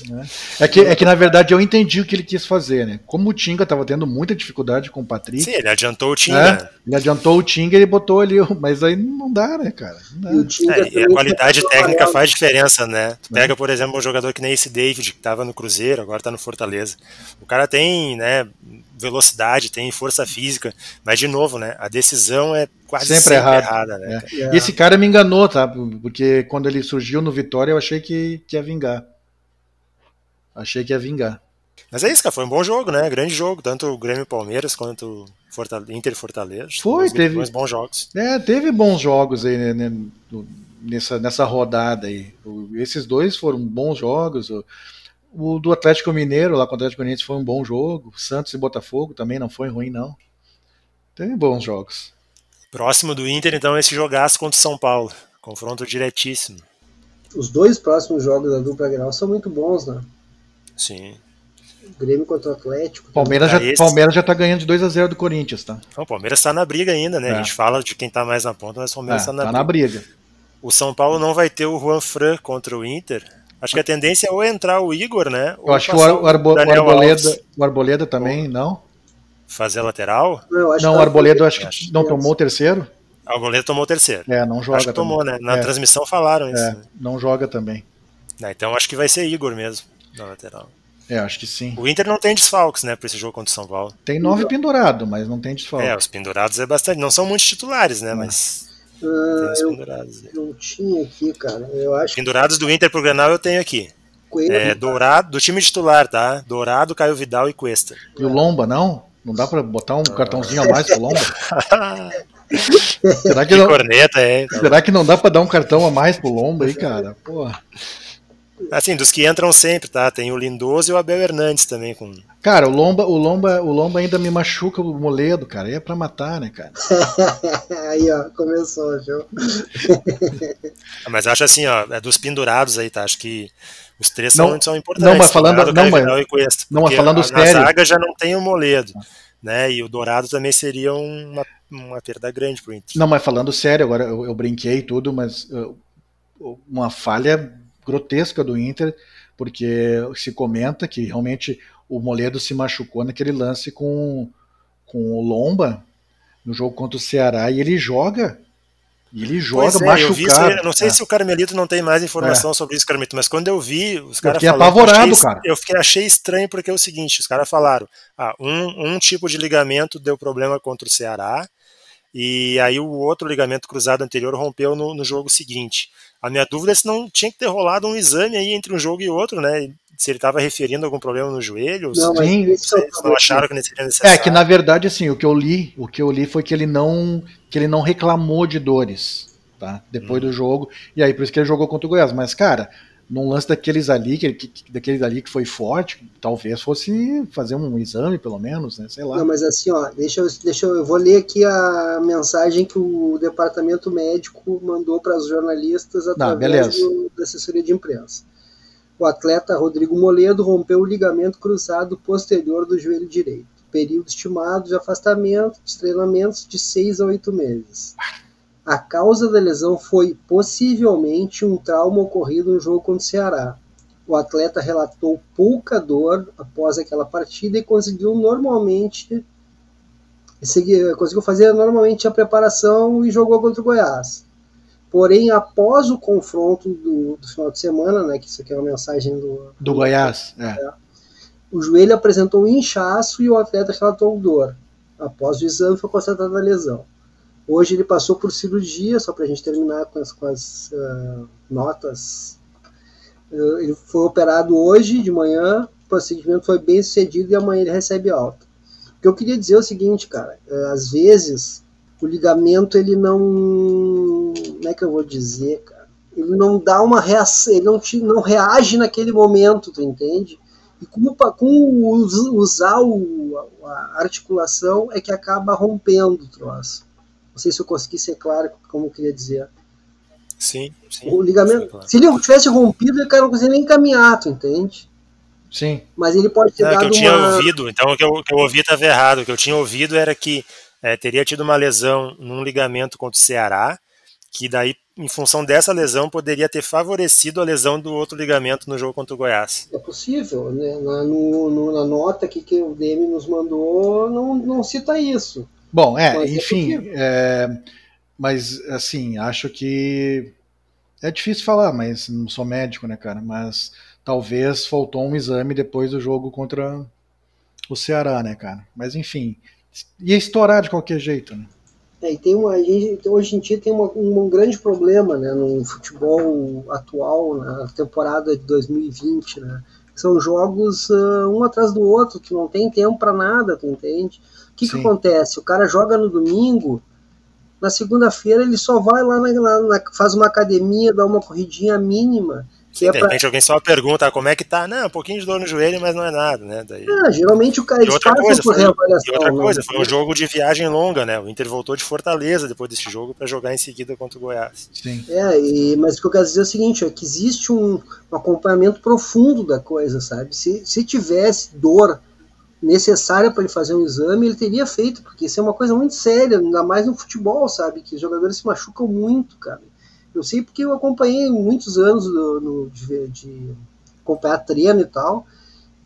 S1: É. é. que, é que, na verdade, eu entendi o que ele quis fazer, né? Como o Tinga estava tendo muita dificuldade com o Patrick.
S2: Sim, ele adiantou o Tinga. É,
S1: ele adiantou o Tinga e ele botou ali. Mas aí não dá, né, cara? Dá.
S2: E, é, a qualidade técnica faz diferença, né? Tu pega, por exemplo, um jogador que nem esse David, que estava no Cruzeiro, agora está no Fortaleza. O cara tem, né? Velocidade, tem força física, mas de novo, né? A decisão é quase sempre, sempre errada. errada né?
S1: É. E esse cara me enganou, tá? Porque quando ele surgiu no Vitória, eu achei que, que ia vingar. Achei que ia vingar.
S2: Mas é isso, cara, foi um bom jogo, né? Grande jogo, tanto o Grêmio Palmeiras quanto Fortaleza, Inter Fortaleza.
S1: Foi, teve
S2: bons jogos.
S1: É, teve bons jogos aí né, né nessa, nessa rodada aí. Esses dois foram bons jogos. O do Atlético Mineiro, lá com o Atlético Goianiense, foi um bom jogo. Santos e Botafogo também não foi ruim, não. Teve bons jogos.
S2: Próximo do Inter, então, esse jogaço contra o São Paulo. Confronto diretíssimo.
S3: Os dois próximos jogos da dupla Grenal são muito bons, né?
S2: Sim.
S3: Grêmio contra o Atlético.
S1: Palmeiras já, esse... Palmeiras já tá ganhando de 2 a 0 do Corinthians, tá?
S2: Não, o Palmeiras tá na briga ainda, né? É. A gente fala de quem tá mais na ponta, mas o Palmeiras é, tá na
S1: tá briga. na briga.
S2: O São Paulo não vai ter o Juan Fran contra o Inter. Acho que a tendência é ou entrar o Igor, né?
S1: Eu acho que o, Ar o, Arbo o, Arboleda, o Arboleda também, não?
S2: Fazer lateral?
S1: Não, não o Arboleda acho que não tomou o terceiro.
S2: Ah, o Arboleda tomou o terceiro.
S1: É, não joga.
S2: Acho que tomou, né? Na é. transmissão falaram isso. É,
S1: não joga também.
S2: É, então acho que vai ser Igor mesmo, na lateral.
S1: É, acho que sim.
S2: O Inter não tem desfalques, né, para esse jogo contra o São Paulo.
S1: Tem nove pendurados, mas não tem desfalques.
S2: É, os pendurados é bastante. Não são muitos titulares, né, mas
S3: ah, eu, eu tinha aqui, cara. Eu acho
S2: pendurados do Inter pro Granal eu tenho aqui. É, Dourado, do time titular, tá? Dourado, Caio Vidal e Cuesta.
S1: E o Lomba, não? Não dá pra botar um cartãozinho a mais pro Lomba?
S2: será que, que não, corneta, é?
S1: Será que não dá pra dar um cartão a mais pro Lomba aí, cara? Porra.
S2: Assim, dos que entram sempre, tá? Tem o Lindoso e o Abel Hernandes também com.
S1: Cara, o Lomba, o Lomba, o Lomba ainda me machuca o moledo, cara. Aí é pra matar, né, cara?
S3: aí, ó, começou, viu?
S2: Mas acho assim, ó, é dos pendurados aí, tá? Acho que Os três são,
S1: Não-
S2: são importantes.
S1: não, mas falando-
S2: Dourado,
S1: não, mas-
S2: e Cuesta.
S1: não, mas falando
S2: a-
S1: sério.
S2: zaga já não tem o Moledo. Né? E o Dourado também seria uma, uma perda grande pro Inter.
S1: Não, mas falando sério, agora eu, eu brinquei e tudo, mas uh, uma falha grotesca do Inter, porque se comenta que realmente o Moledo se machucou naquele lance com, com o Lomba no jogo contra o Ceará e ele joga. E ele joga
S2: Pois é,
S1: machucado.
S2: isso não sei
S1: É.
S2: se o Carmelito não tem mais informação sobre isso, Carmelito, mas quando eu vi os caras falando,
S1: apavorado,
S2: achei,
S1: cara.
S2: eu fiquei, achei estranho porque é o seguinte, os caras falaram, ah, um, um tipo de ligamento deu problema contra o Ceará, e aí o outro ligamento cruzado anterior rompeu no, no jogo seguinte. A minha dúvida é se não tinha que ter rolado um exame aí entre um jogo e outro, né? Se ele estava referindo algum problema no joelho, ou se
S3: Não, mas
S1: Sim,
S3: é
S2: não acharam que seria necessário.
S1: É que na verdade assim, o que eu li, o que eu li foi que ele não que ele não reclamou de dores, tá? Depois
S2: Hum.
S1: do jogo. E aí por isso que ele jogou contra o Goiás, mas cara, num lance daqueles ali, que, que- daqueles ali que foi forte, talvez fosse fazer um exame pelo menos, né? Sei lá.
S3: Não, mas assim, ó, deixa eu, deixa eu, eu vou ler aqui a mensagem que o departamento médico mandou para os jornalistas através
S1: beleza.
S3: do- da assessoria de imprensa. O atleta Rodrigo Moledo rompeu o ligamento cruzado posterior do joelho direito. Período estimado de afastamento dos treinamentos de seis a oito meses. A causa da lesão foi possivelmente um trauma ocorrido no jogo contra o Ceará. O atleta relatou pouca dor após aquela partida e conseguiu normalmente conseguiu fazer normalmente a preparação e jogou contra o Goiás. Porém, após o confronto do, do final de semana, né, que isso aqui é uma mensagem do,
S1: Do Goiás, é.
S3: o joelho apresentou um inchaço e o atleta relatou dor. Após o exame foi constatada a lesão. Hoje ele passou por cirurgia, só para a gente terminar com as, com as ah, notas. Ah, ele foi operado hoje de manhã, o procedimento foi bem sucedido e amanhã ele recebe alta. O que eu queria dizer é o seguinte, cara, eh, às vezes o ligamento ele não. Como é que eu vou dizer, cara? Ele não dá uma reação, ele não, te, não reage naquele momento, tu entende? E com, com usar o, a articulação é que acaba rompendo o troço. Não sei se eu consegui ser claro como eu queria dizer.
S2: Sim, sim.
S3: O ligamento,
S2: claro.
S3: se ele tivesse rompido, o cara não conseguia nem caminhar, tu entende?
S1: Sim.
S3: Mas ele pode ter
S2: Não, é que
S3: dado
S2: eu tinha
S3: uma.
S2: ouvido, então o que eu, o que eu ouvi estava errado. O que eu tinha ouvido era que é, teria tido uma lesão num ligamento contra o Ceará, que daí, em função dessa lesão, poderia ter favorecido a lesão do outro ligamento no jogo contra o Goiás.
S3: É possível, né? Na, no- no- na nota aqui que o DM nos mandou, não, não cita isso.
S1: Bom, é,
S3: Mas é
S1: enfim,
S3: possível.
S1: é, mas assim, acho que é difícil falar, mas não sou médico, né, cara? Mas talvez faltou um exame depois do jogo contra o Ceará, né, cara? Mas enfim, ia estourar de qualquer jeito, né?
S3: É, e tem uma, hoje em dia tem uma- um, grande problema né, no futebol atual, na temporada de 2020. Né? São jogos ah, um atrás do outro, que não tem tempo para nada, tu entende? O que, que
S1: Sim.
S3: acontece? O cara joga no domingo, na segunda-feira ele só vai lá, na, na- na- faz uma academia, dá uma corridinha mínima. Que é
S2: de
S3: pra,
S2: repente alguém só pergunta ah, como é que tá. Não, um pouquinho de dor no joelho, mas não é nada, né? Daí...
S3: Ah, geralmente o cara
S2: E outra
S3: passam
S2: coisa,
S3: por
S2: foi,
S3: reavaliação.
S2: e outra
S3: né?
S2: coisa, foi um jogo de viagem longa, né? O Inter voltou de Fortaleza depois desse jogo para jogar em seguida contra o Goiás.
S1: Sim.
S3: É, e- mas o que eu quero dizer é o seguinte, é que existe um, um acompanhamento profundo da coisa, sabe? Se, se tivesse dor necessária para ele fazer um exame, ele teria feito, porque isso é uma coisa muito séria, ainda mais no futebol, sabe? Que os jogadores se machucam muito, cara. Eu sei porque eu acompanhei muitos anos do- no- de, de acompanhar treino e tal.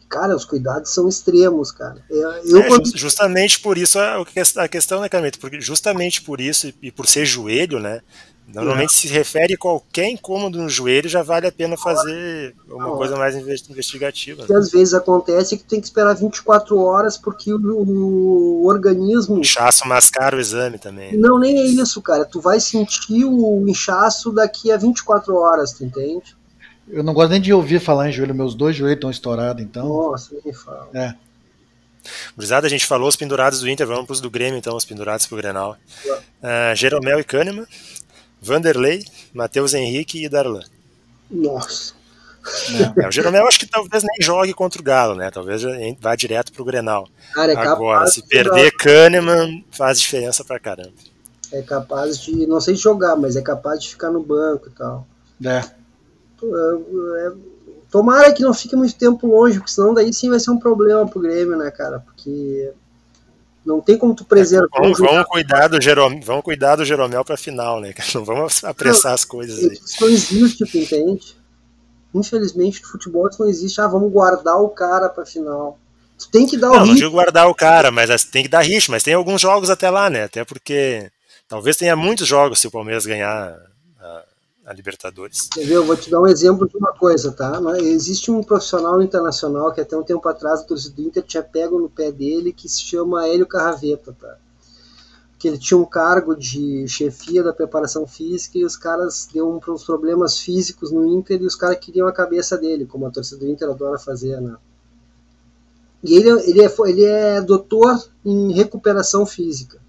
S3: Cara, os cuidados são extremos, cara. Eu, eu
S2: É,
S3: quando-
S2: just- justamente por isso a, a questão, né, Camito? Porque justamente por isso e por ser joelho, né? Normalmente se refere a qualquer incômodo no joelho, já vale a pena fazer uma coisa mais inves- investigativa.
S3: que
S2: Né?
S3: às vezes acontece que tem que esperar 24 horas porque o, o organismo
S2: Inchaço mascara o exame também.
S3: Não, nem é isso, cara. Tu vai sentir o inchaço daqui a 24 horas, tu entende?
S1: Eu não gosto nem de ouvir falar em joelho, meus dois joelhos estão estourados, então.
S3: Nossa, nem fala.
S1: É.
S2: Gurizada, a gente falou os pendurados do Inter, vamos para os do Grêmio, então, os pendurados pro Grenal. Uh, Jeromel e Kahneman, Vanderlei, Matheus Henrique e Darlan.
S3: Nossa.
S1: É.
S2: O Jeromel acho que talvez nem jogue contra o Galo, né? Talvez vá direto pro Grenal.
S3: Cara, é
S2: Agora,
S3: capaz
S2: se
S3: de
S2: perder Kahneman, faz diferença pra caramba.
S3: É capaz de, não sei jogar, mas é capaz de ficar no banco e tal.
S1: É.
S3: É, é, tomara que não fique muito tempo longe, porque senão daí sim vai ser um problema pro Grêmio, né, cara? Porque não tem como tu preservar.
S2: É, vamos, vamos, cuidar do Jeromel, vamos cuidar do Jeromel pra final, né? Não vamos apressar não, as coisas aí.
S3: Isso não existe, tu entende? Infelizmente, no futebol isso não existe. Ah, vamos guardar o cara pra final. Tu tem que dar
S2: o Não, não digo guardar o cara, mas tem que dar ritmo. Mas tem alguns jogos até lá, né? Até porque talvez tenha muitos jogos se o Palmeiras ganhar a, Libertadores.
S3: Eu vou te dar um exemplo de uma coisa, tá? Existe um profissional internacional que até um tempo atrás o torcedor do Inter tinha pego no pé dele que se chama Hélio Carraveta, tá? que ele tinha um cargo de chefia da preparação física e os caras deu uns problemas físicos no Inter e os caras queriam a cabeça dele, como a torcida do Inter adora fazer, né? E ele, ele, é, ele é doutor em recuperação física.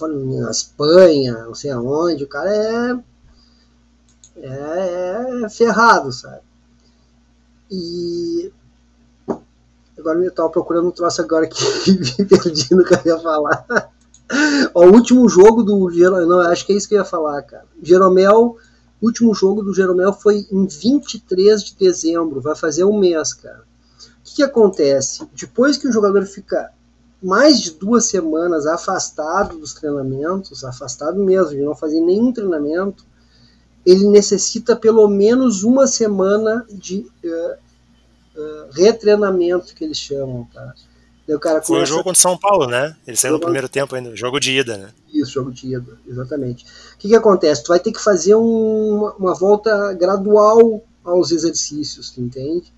S3: Na Espanha, não sei aonde, o cara é, é, é ferrado, sabe? E agora eu estava procurando um troço agora que me perdi no que eu ia falar. Ó, o último jogo do Jeromel, não, acho que é isso que eu ia falar, cara. Jeromel, o último jogo do Jeromel foi em 23 de dezembro, vai fazer um mês, cara que acontece? Depois que o jogador fica mais de duas semanas afastado dos treinamentos, afastado mesmo, de não fazer nenhum treinamento, ele necessita pelo menos uma semana de uh, uh, retreinamento, que eles chamam, tá?
S2: o cara Foi o jogo contra São Paulo, né? Ele saiu no primeiro tempo ainda, jogo de ida, né?
S3: Isso, jogo de ida, exatamente. O que, que acontece? Tu vai ter que fazer um, uma volta gradual aos exercícios, tu entende?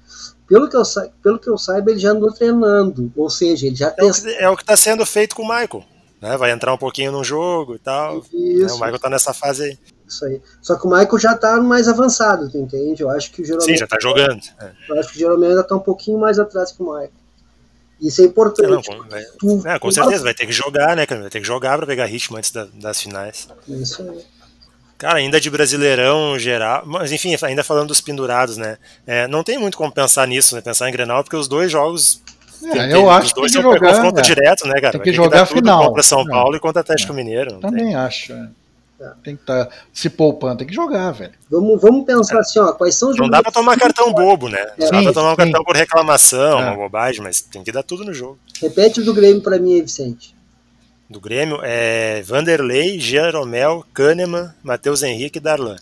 S3: pelo que eu, pelo que eu saiba, ele já andou treinando. Ou seja, ele já
S2: é, é o que está sendo feito com o Michael. Né? Vai entrar um pouquinho no jogo e tal. Né? O Michael está nessa fase aí.
S3: Isso aí. Só que o Michael já está mais avançado, tu entende? Eu acho que o Jeromel.
S2: Sim, já está jogando. É.
S3: Eu acho que o Jeromel ainda está um pouquinho mais atrás que o Michael. Isso é importante.
S2: É, não, vai, tu, é, com certeza, vai ter que jogar, né, Vai ter que jogar para pegar ritmo antes da, das finais.
S3: Isso aí.
S2: Cara, ainda de brasileirão geral, mas enfim, ainda falando dos pendurados, né? É, não tem muito como pensar nisso, né? Pensar em Grenal, porque os dois jogos.
S1: É, tem, eu acho os dois que tem que jogar, confronto
S2: é. direto, né, cara?
S1: Tem que jogar que final.
S2: Contra São é. Paulo e contra Atlético
S1: é.
S2: Mineiro.
S1: Também tem. acho. É. Tem que estar tá se poupando, tem que jogar, velho.
S3: Vamos, vamos pensar assim, ó, quais são os
S2: Não dá pra tomar cartão bobo, né? Não dá pra tomar um cartão por reclamação, uma bobagem, mas tem que dar tudo no jogo.
S3: Repete o do Grêmio pra mim aí, Vicente
S2: do Grêmio é Vanderlei, Jeromel, Kahneman, Matheus Henrique e Darlan.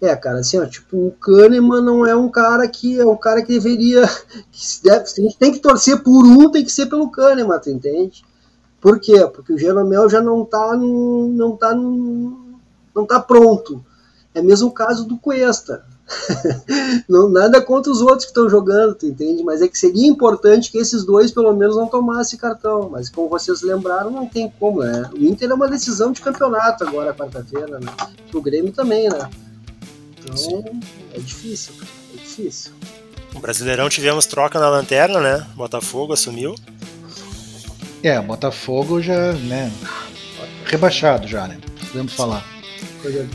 S3: É, cara, assim, ó, tipo, o Kahneman não é um cara que é um cara que deveria. Que deve, se a gente tem que torcer por um, tem que ser pelo Kahneman, tu entende? Por quê? Porque o Jeromel já não tá no, não tá não tá pronto. É mesmo o caso do Cuesta. não, nada contra os outros que estão jogando, tu entende? Mas é que seria importante que esses dois pelo menos não tomassem cartão. Mas como vocês lembraram, não tem como, né? O Inter é uma decisão de campeonato agora, quarta-feira, né? O Grêmio também, né? Então Sim. é difícil, é difícil.
S2: O Brasileirão tivemos troca na lanterna, né? Botafogo assumiu.
S1: É, Botafogo já, né? Rebaixado já, né? Podemos falar.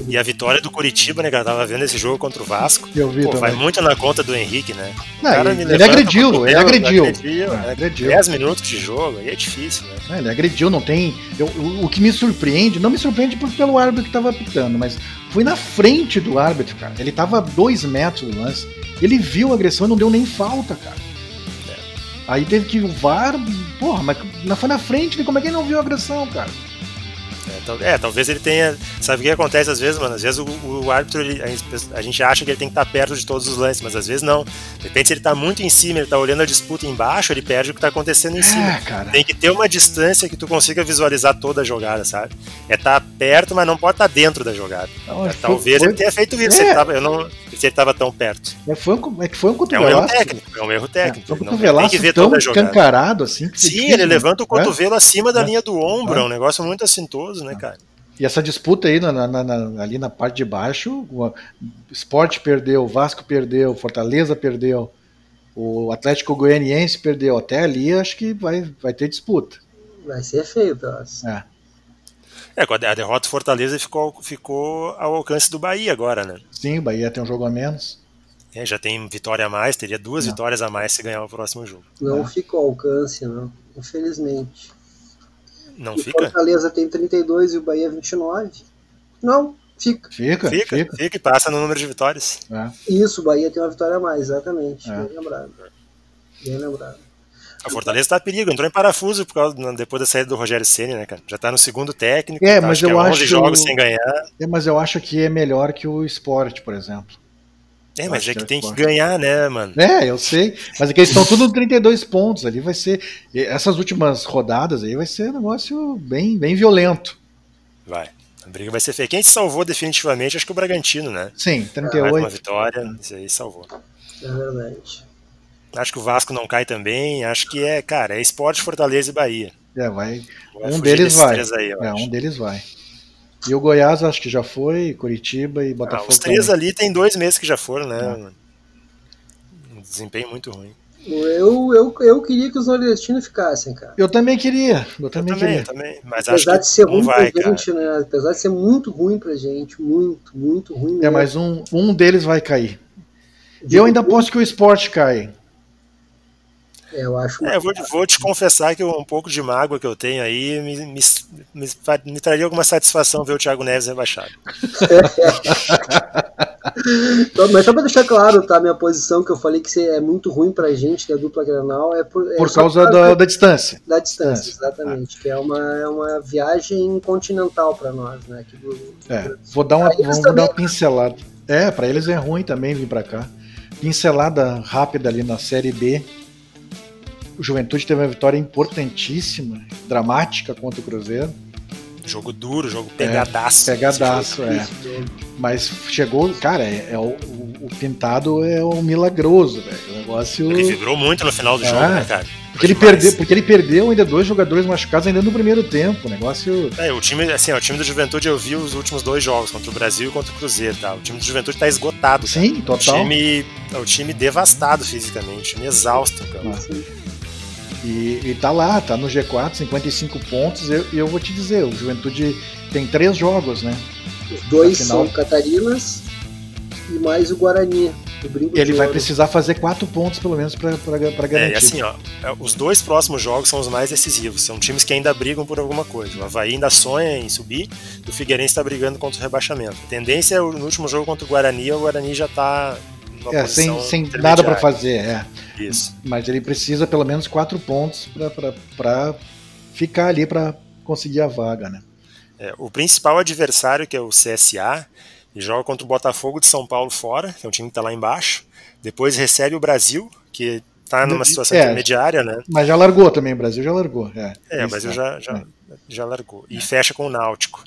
S2: E a vitória do Curitiba, né, cara? Tava vendo esse jogo contra o Vasco.
S1: Eu vi
S2: Pô, vai muito na conta do Henrique, né?
S1: Não, ele, ele agrediu, ele agrediu. agrediu,
S2: é, agrediu. 10 minutos de jogo, aí é difícil, né?
S1: É, ele agrediu, não tem. Eu, o, o, que me surpreende, não me surpreende pelo árbitro que tava apitando, mas foi na frente do árbitro, cara. Ele tava a dois metros do lance. Ele viu a agressão e não deu nem falta, cara. É. Aí teve que o VAR, porra, mas foi na frente, como é que ele não viu a agressão, cara?
S2: É, talvez ele tenha. Sabe o que acontece às vezes, mano? Às vezes o, o árbitro, ele, a, gente acha que ele tem que estar perto de todos os lances, mas às vezes não. De repente, se ele tá muito em cima, ele tá olhando a disputa embaixo, ele perde o que tá acontecendo em é, cima. Cara. Tem que ter uma distância que tu consiga visualizar toda a jogada, sabe? É estar tá perto, mas não pode estar tá dentro da jogada. Não, é, talvez foi, ele tenha feito isso, é. tava, eu não, se ele tava tão perto.
S1: É, foi um, é que foi um
S2: cotovelaço. É um erro técnico, é um erro técnico. É,
S1: um cotovelaço tem que ver tão escancarado assim.
S2: Sim, ele levanta o né? cotovelo acima da é. linha do ombro, é um negócio muito assintoso, né, cara?
S1: E essa disputa aí na, na, na, ali na parte de baixo, o Sport perdeu, o Vasco perdeu, Fortaleza perdeu, o Atlético Goianiense perdeu. Até ali acho que vai, vai ter disputa.
S3: Vai ser feio, Deus.
S1: É.
S2: É, a derrota do Fortaleza ficou, ficou ao alcance do Bahia agora, né?
S1: Sim, o Bahia tem um jogo a menos.
S2: É, já tem vitória a mais, teria duas não. vitórias a mais se ganhar o próximo jogo.
S3: Não é. ficou ao alcance, não. Infelizmente.
S2: Não
S3: o
S2: fica?
S3: Fortaleza tem 32 e o Bahia 29. Não, Fica.
S1: Fica,
S2: Fica,
S1: fica.
S2: fica, e passa no número de vitórias.
S1: É.
S3: Isso, o Bahia tem uma vitória a mais, exatamente.
S1: É.
S3: Bem lembrado. Bem lembrado.
S2: A Fortaleza tá a perigo, entrou em parafuso por causa, depois da saída do Rogério Ceni, né, cara? Já tá no segundo técnico,
S1: É,
S2: tá,
S1: mas
S2: acho que
S1: eu
S2: é 11
S1: acho-
S2: jogos sem ganhar.
S1: É, mas eu acho que é melhor que o esporte, por exemplo.
S2: É, mas
S1: Acho
S2: é
S1: que
S2: que
S1: é
S2: tem que ganhar, né, mano?
S1: É, eu sei. Mas é que eles estão tudo no 32 pontos. Ali vai ser. Essas últimas rodadas aí vai ser um negócio bem, bem violento.
S2: Vai. A briga vai ser feia. Quem se salvou definitivamente, acho que o Bragantino, né?
S1: Sim,
S2: Mais uma
S1: 38.
S2: vitória, isso aí salvou.
S3: É verdade.
S2: Acho que o Vasco não cai também. Acho que é, cara, é esporte, Fortaleza e Bahia.
S1: É, vai.
S2: Vai
S1: Um deles vai.
S2: Aí, eu
S1: É,
S2: acho.
S1: um deles vai. E o Goiás acho que já foi, Curitiba e
S2: Ah,
S1: Botafogo.
S2: os três
S1: também.
S2: ali tem dois meses que já foram, né?
S1: É.
S2: mano? Um desempenho muito ruim.
S3: Eu, eu, eu queria que os nordestinos ficassem, cara.
S1: Eu também queria. Eu
S2: Eu
S1: também,
S2: também,
S1: queria.
S2: eu também. Mas acho
S3: Apesar
S2: que
S3: de ser ruim
S2: vai,
S3: pra
S2: cara.
S3: gente, né? Apesar de ser muito ruim pra gente. Muito, muito ruim
S1: É,
S3: mesmo.
S1: mas um, um deles vai cair.
S3: Digo,
S1: Eu ainda aposto que o esporte cai.
S3: É, eu acho.
S2: É, eu vou, vou te confessar que um pouco de mágoa que eu tenho aí me, me, me, me traria alguma satisfação ver o Thiago Neves rebaixado.
S3: Mas só pra deixar claro, tá? Minha posição que eu falei que é muito ruim pra gente da dupla Granal é por, é
S1: Por causa da, da distância.
S3: da distância, exatamente. Que é uma, é uma viagem continental pra nós, né? Aqui do,
S1: É, vou dar uma, vamos
S3: também,
S1: dar uma pincelada. É, pra eles é ruim também vir pra cá. Pincelada rápida ali na Série B. O Juventude teve uma vitória importantíssima, dramática contra o Cruzeiro.
S2: Jogo duro, jogo pegadaço.
S1: Pegadaço, é.
S3: Isso,
S1: Mas chegou, cara, é, é o, o- o pintado é o milagroso, velho. O negócio.
S2: Ele vibrou muito no final do
S1: Ah,
S2: jogo, né, cara?
S1: Porque ele, perdeu, porque ele perdeu ainda dois jogadores machucados ainda no primeiro tempo. O negócio.
S2: É, o time, assim, o time do Juventude eu vi os últimos dois jogos, contra o Brasil e contra o Cruzeiro, tá? O time do Juventude tá esgotado, cara.
S1: Sim,
S2: O
S1: total.
S2: time, é o time devastado fisicamente, o time exausto, cara.
S1: Ah. E, e tá lá, tá no G4, 55 pontos. E eu, eu vou te dizer, o Juventude tem três jogos, né?
S3: Os dois
S1: Afinal-
S3: são Catarinas e mais o Guarani. O
S1: Ele vai
S3: ouro.
S1: precisar fazer quatro pontos, pelo menos, pra
S2: É,
S1: garantir.
S2: e assim, ó, é, os dois próximos jogos são os mais decisivos. São times que ainda brigam por alguma coisa. O Havaí ainda sonha em subir, e o Figueirense está brigando contra o rebaixamento. A tendência é o- no último jogo contra o Guarani, o Guarani já tá numa
S1: É, sem, sem nada pra fazer, é.
S2: Isso.
S1: Mas ele precisa pelo menos quatro pontos pra ficar ali pra conseguir a vaga, né?
S2: É, o principal adversário, que é o CSA, joga contra o Botafogo de São Paulo fora, que é um time que está lá embaixo. Depois recebe o Brasil, que está numa situação
S1: É.
S2: intermediária, né?
S1: Mas já largou também, o Brasil já largou. É,
S2: É,
S1: Isso,
S2: mas eu
S1: né?
S2: já, já, já largou. E fecha com o Náutico.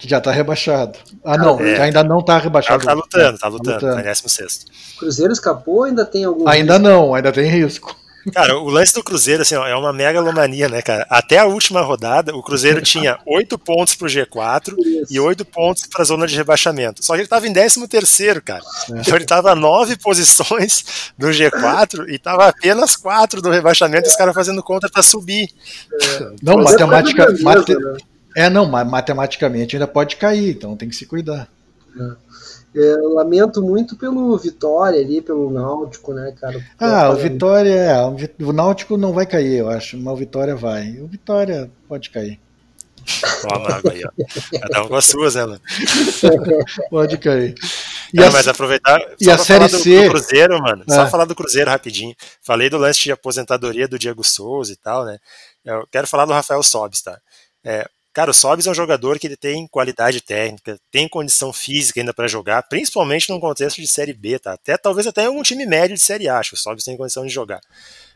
S1: Que já tá rebaixado. Ah, não,
S2: É.
S1: ainda não tá
S2: Tá,
S1: rebaixado.
S2: tá lutando, tá
S1: Tá
S2: lutando,
S1: lutando.
S2: tá em 16.
S3: Cruzeiro escapou ainda tem algum.
S1: Ainda não, ainda tem risco.
S2: Cara, o lance do Cruzeiro assim, ó, é uma megalomania, né, cara? Até a última rodada, o Cruzeiro tinha 8 pontos pro G4
S3: risco?
S2: e 8 pontos pra zona de rebaixamento. Só que ele tava em 13º, cara.
S1: É.
S2: Então ele tava 9 posições no G4 e tava apenas 4 do rebaixamento e os caras fazendo conta pra subir.
S1: Não,
S2: é
S1: matemática,
S3: coisa
S1: mate-
S3: grandiosa, né?
S1: É, não, mas matematicamente ainda pode cair, então tem que se cuidar.
S3: É, eu lamento muito pelo Vitória ali, pelo Náutico, né, cara?
S1: Ah, o
S3: Vitória-
S1: é, o Náutico não vai cair, eu acho, mas o Vitória vai. O Vitória pode cair.
S2: Ó, a mágoa aí, ó. Cada um com as suas, né?
S1: Pode cair. E
S2: Não,
S1: a-
S2: mas aproveitar.
S1: e
S2: só
S1: a
S2: pra
S1: Série
S2: falar do,
S1: C?
S2: do Cruzeiro, mano. Só
S1: É.
S2: falar do Cruzeiro rapidinho. Falei do lance de aposentadoria do Diego Souza e tal, né? Eu quero falar do Rafael Sobis, tá? É, cara, o Sobis é um jogador que ele tem qualidade técnica, tem condição física ainda pra jogar, principalmente num contexto de Série B, tá? Até talvez até algum time médio de Série A, acho que o Sobis tem condição de jogar.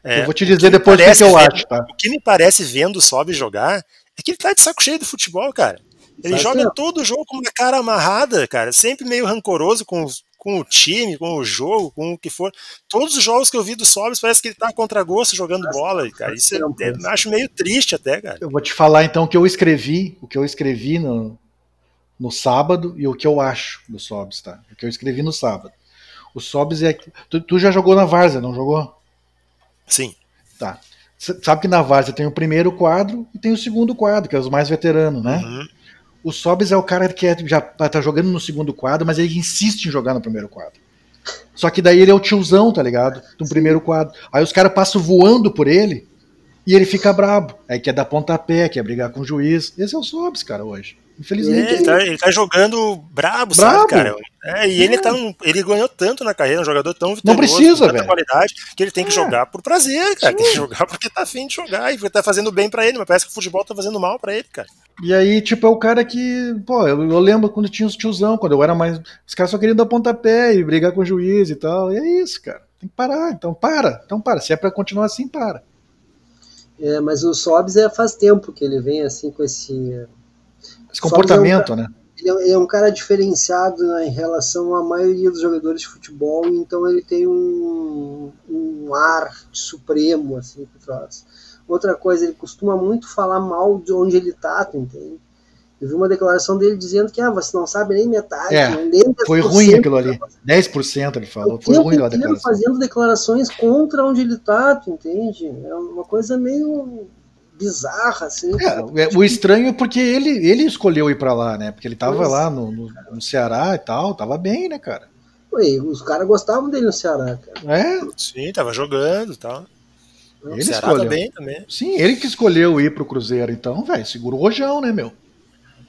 S2: É,
S1: eu vou te dizer depois o que, eu
S2: vendo-
S1: acho, tá?
S2: O que me parece vendo o Sobis jogar é que ele tá de saco cheio do futebol, cara. Ele
S3: Faz
S2: joga
S3: tempo.
S2: todo o jogo com uma cara amarrada, cara. Sempre meio rancoroso com, os- com o time, com o jogo, com o que for. Todos os jogos que eu vi do Sobis parece que ele tá contra gosto jogando bola, cara. Isso é-
S3: tempo
S2: é-
S3: isso.
S2: acho meio triste até, cara.
S1: Eu vou te falar então o que eu escrevi, o que eu escrevi no, no sábado e o que eu acho do Sobs, tá? O que eu escrevi no sábado. O Sobs é. Tu, tu já jogou na Várzea, não jogou?
S2: Sim.
S1: Tá. Sabe que na Várzea tem o primeiro quadro e tem o segundo quadro, que é os mais veteranos, né?
S2: Uhum.
S1: O Sobs é o cara que é- já tá jogando no segundo quadro, mas ele insiste em jogar no primeiro quadro. Só que daí ele é o tiozão, tá ligado? Do primeiro quadro. Aí os caras passam voando por ele e ele fica brabo. Aí quer dar pontapé, quer brigar com o juiz. Esse é o Sobs, cara, hoje. Infelizmente.
S2: É, ele, tá, ele tá jogando brabo,
S1: Brabo.
S2: sabe, cara? É, e ele, tá um- ele ganhou tanto na carreira, um jogador tão vitorioso,
S1: precisa,
S2: com tanta
S1: velho.
S2: qualidade, que ele tem que
S1: É.
S2: jogar por prazer, cara. Tem que jogar porque tá afim de jogar e porque tá fazendo bem pra ele, mas parece que o futebol tá fazendo mal pra ele, cara.
S1: E aí, tipo, é o cara que. Pô, eu, eu lembro quando tinha os tiozão, quando eu era mais. Os caras só queriam dar pontapé e brigar com o juiz e tal. E é isso, cara. Tem que parar. Então para. Então para. Se é pra continuar assim, para.
S3: É, mas o Sobs é, faz tempo que ele vem assim com esse.
S1: Esse comportamento, né?
S3: Ele é, ele é um cara diferenciado né, em relação à maioria dos jogadores de futebol, então ele tem um, um ar supremo assim por trás. Outra coisa, ele costuma muito falar mal de onde ele tá, tu entende? Eu vi uma declaração dele dizendo que ah, você não sabe nem metade,
S1: É,
S3: nem
S1: Foi
S3: 10%,
S1: ruim aquilo ali. 10% ele falou. Foi ruim
S3: inteiro
S1: declaração.
S3: fazendo declarações contra onde ele tá, tu entende? É uma coisa meio bizarra, assim.
S1: É, é, o estranho é porque ele, ele escolheu ir pra lá, né? Porque ele tava
S3: Pois.
S1: lá no, no, no Ceará e tal, tava bem, né, cara?
S3: Ué, os caras gostavam dele no Ceará, cara.
S1: É,
S2: Sim, tava jogando e tal.
S1: ele
S2: o Ceará
S1: escolheu.
S2: tá bem também.
S1: Sim, ele que escolheu ir pro Cruzeiro, então, velho, segura o rojão, né, meu?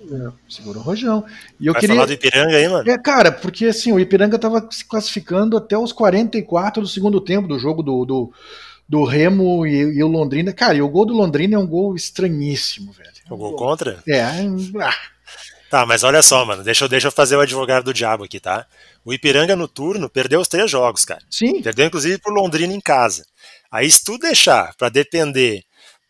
S3: É.
S1: Segura o rojão. E eu
S2: Vai
S1: queria.
S2: falar do Ipiranga aí, mano?
S1: É, cara, porque assim, o Ipiranga tava se classificando até os 44 do segundo tempo do jogo do, do, do Remo e, e o Londrina. Cara, e o gol do Londrina é um gol estranhíssimo, velho.
S2: O gol contra?
S1: É, ah,
S2: Tá, mas olha só, mano, deixa eu, deixa eu fazer o advogado do diabo aqui, tá? O Ipiranga no turno perdeu os três jogos, cara.
S1: sim,
S2: Perdeu inclusive pro Londrina em casa. Aí se tu deixar pra depender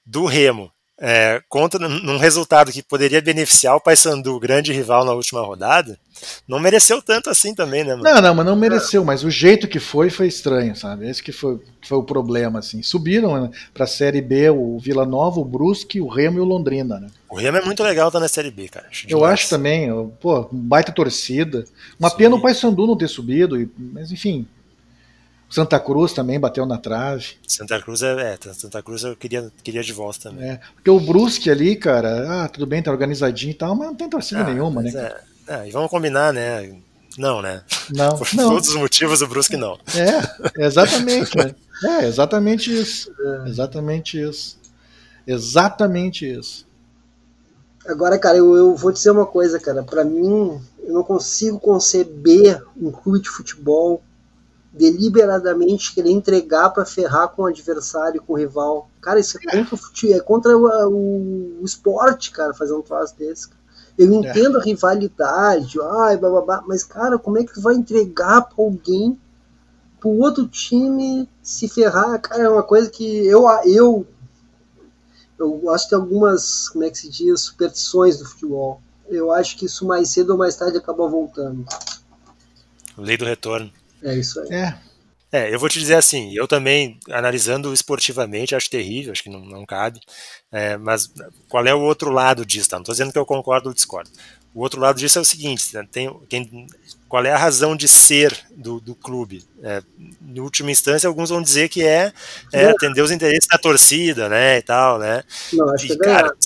S2: do Remo é, contra num resultado que poderia beneficiar o Paysandu, grande rival na última rodada, não mereceu tanto assim também, né, mano?
S1: Não, não, mas não mereceu, mas o jeito que foi foi estranho, sabe? Esse que foi, foi o problema, assim. Subiram né, pra Série B o Vila Nova, o Brusque, o Remo e o Londrina, né?
S2: O Remo é muito legal tá na Série B, cara.
S1: Eu
S2: demais.
S1: acho também, pô, baita torcida. Uma
S2: Sim.
S1: pena o Paysandu não ter subido, mas enfim. Santa Cruz também bateu na trave.
S2: Santa Cruz é, é, Santa Cruz eu queria, queria de volta também.
S1: É, porque o Brusque ali, cara, ah, tudo bem, tá organizadinho e tal, mas não tem torcida
S2: Ah,
S1: nenhuma, né?
S2: é, é, e vamos combinar, né? Não, né?
S1: Não,
S2: Por
S1: não.
S2: todos os motivos, o Brusque não.
S1: É, exatamente. né? É, exatamente isso. Exatamente isso. Exatamente isso.
S3: Agora, cara, eu, eu vou dizer uma coisa, cara. Pra mim, eu não consigo conceber um clube de futebol deliberadamente querer entregar pra ferrar com o adversário, com o rival. Cara, isso é contra o futebol, é contra o, o- o esporte, cara, fazer um troço desse. cara. Eu entendo a rivalidade, ai, bababá, mas, cara, como é que tu vai entregar pra alguém, pro outro time se ferrar? Cara, é uma coisa que eu, eu eu acho que tem algumas, como é que se diz, superstições do futebol. Eu acho que isso mais cedo ou mais tarde acaba voltando.
S2: Lei do retorno.
S3: É isso aí.
S1: É,
S2: É, eu vou te dizer assim, eu também, analisando esportivamente, acho terrível, acho que não, não cabe, é, mas qual é o outro lado disso? Tá? Não estou dizendo que eu concordo ou discordo. O outro lado disso é o seguinte, né, tem, quem, qual é a razão de ser do, do clube? É, em última instância, alguns vão dizer que é, é atender os interesses da torcida, né, e tal, né?
S3: Não, acho que
S2: E,
S3: é ganhar.
S2: cara,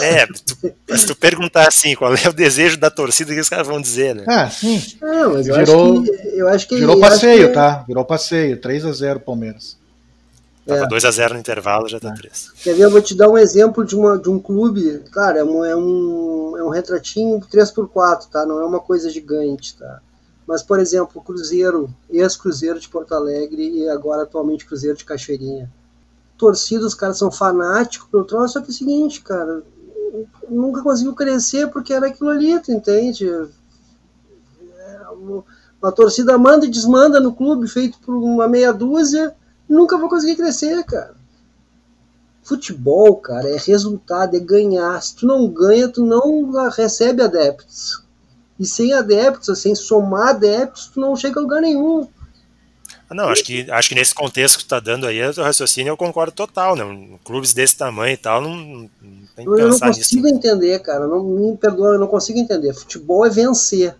S2: é, tu- se tu perguntar assim, qual é o desejo da torcida, o que os caras vão dizer, né?
S1: ah, sim.
S3: Não, mas eu
S1: Virou-
S3: acho que. Eu acho que
S1: Virou passeio,
S3: que-
S1: tá? Virou passeio. 3x0 Palmeiras.
S2: Tava
S3: É.
S2: 2x0 no intervalo, já tá
S1: É.
S2: 3.
S3: Quer ver? Eu vou te dar um exemplo de, uma, de um clube. Cara, é um, é um, é um retratinho 3x4, tá? Não é uma coisa gigante, tá? Mas, por exemplo, o Cruzeiro, ex-Cruzeiro de Porto Alegre e agora atualmente Cruzeiro de Cachoeirinha. Torcida, os caras são fanáticos pelo troço, só que é o seguinte, cara, nunca conseguiu crescer porque era aquilo ali, tu entende? É, a torcida manda e desmanda no clube, feito por uma meia dúzia, nunca vai conseguir crescer, cara. Futebol, cara, é resultado, é ganhar. Se tu não ganha, tu não recebe adeptos. E sem adeptos, sem somar adeptos, tu não chega a lugar nenhum.
S2: Não, acho que, acho que nesse contexto que tu tá dando aí, o raciocínio eu concordo total, né? Um, clubes desse tamanho e tal, não, não tem que
S3: Eu não
S2: pensar nisso.
S3: consigo entender, cara. Não me perdoa, eu não consigo entender. Futebol é vencer.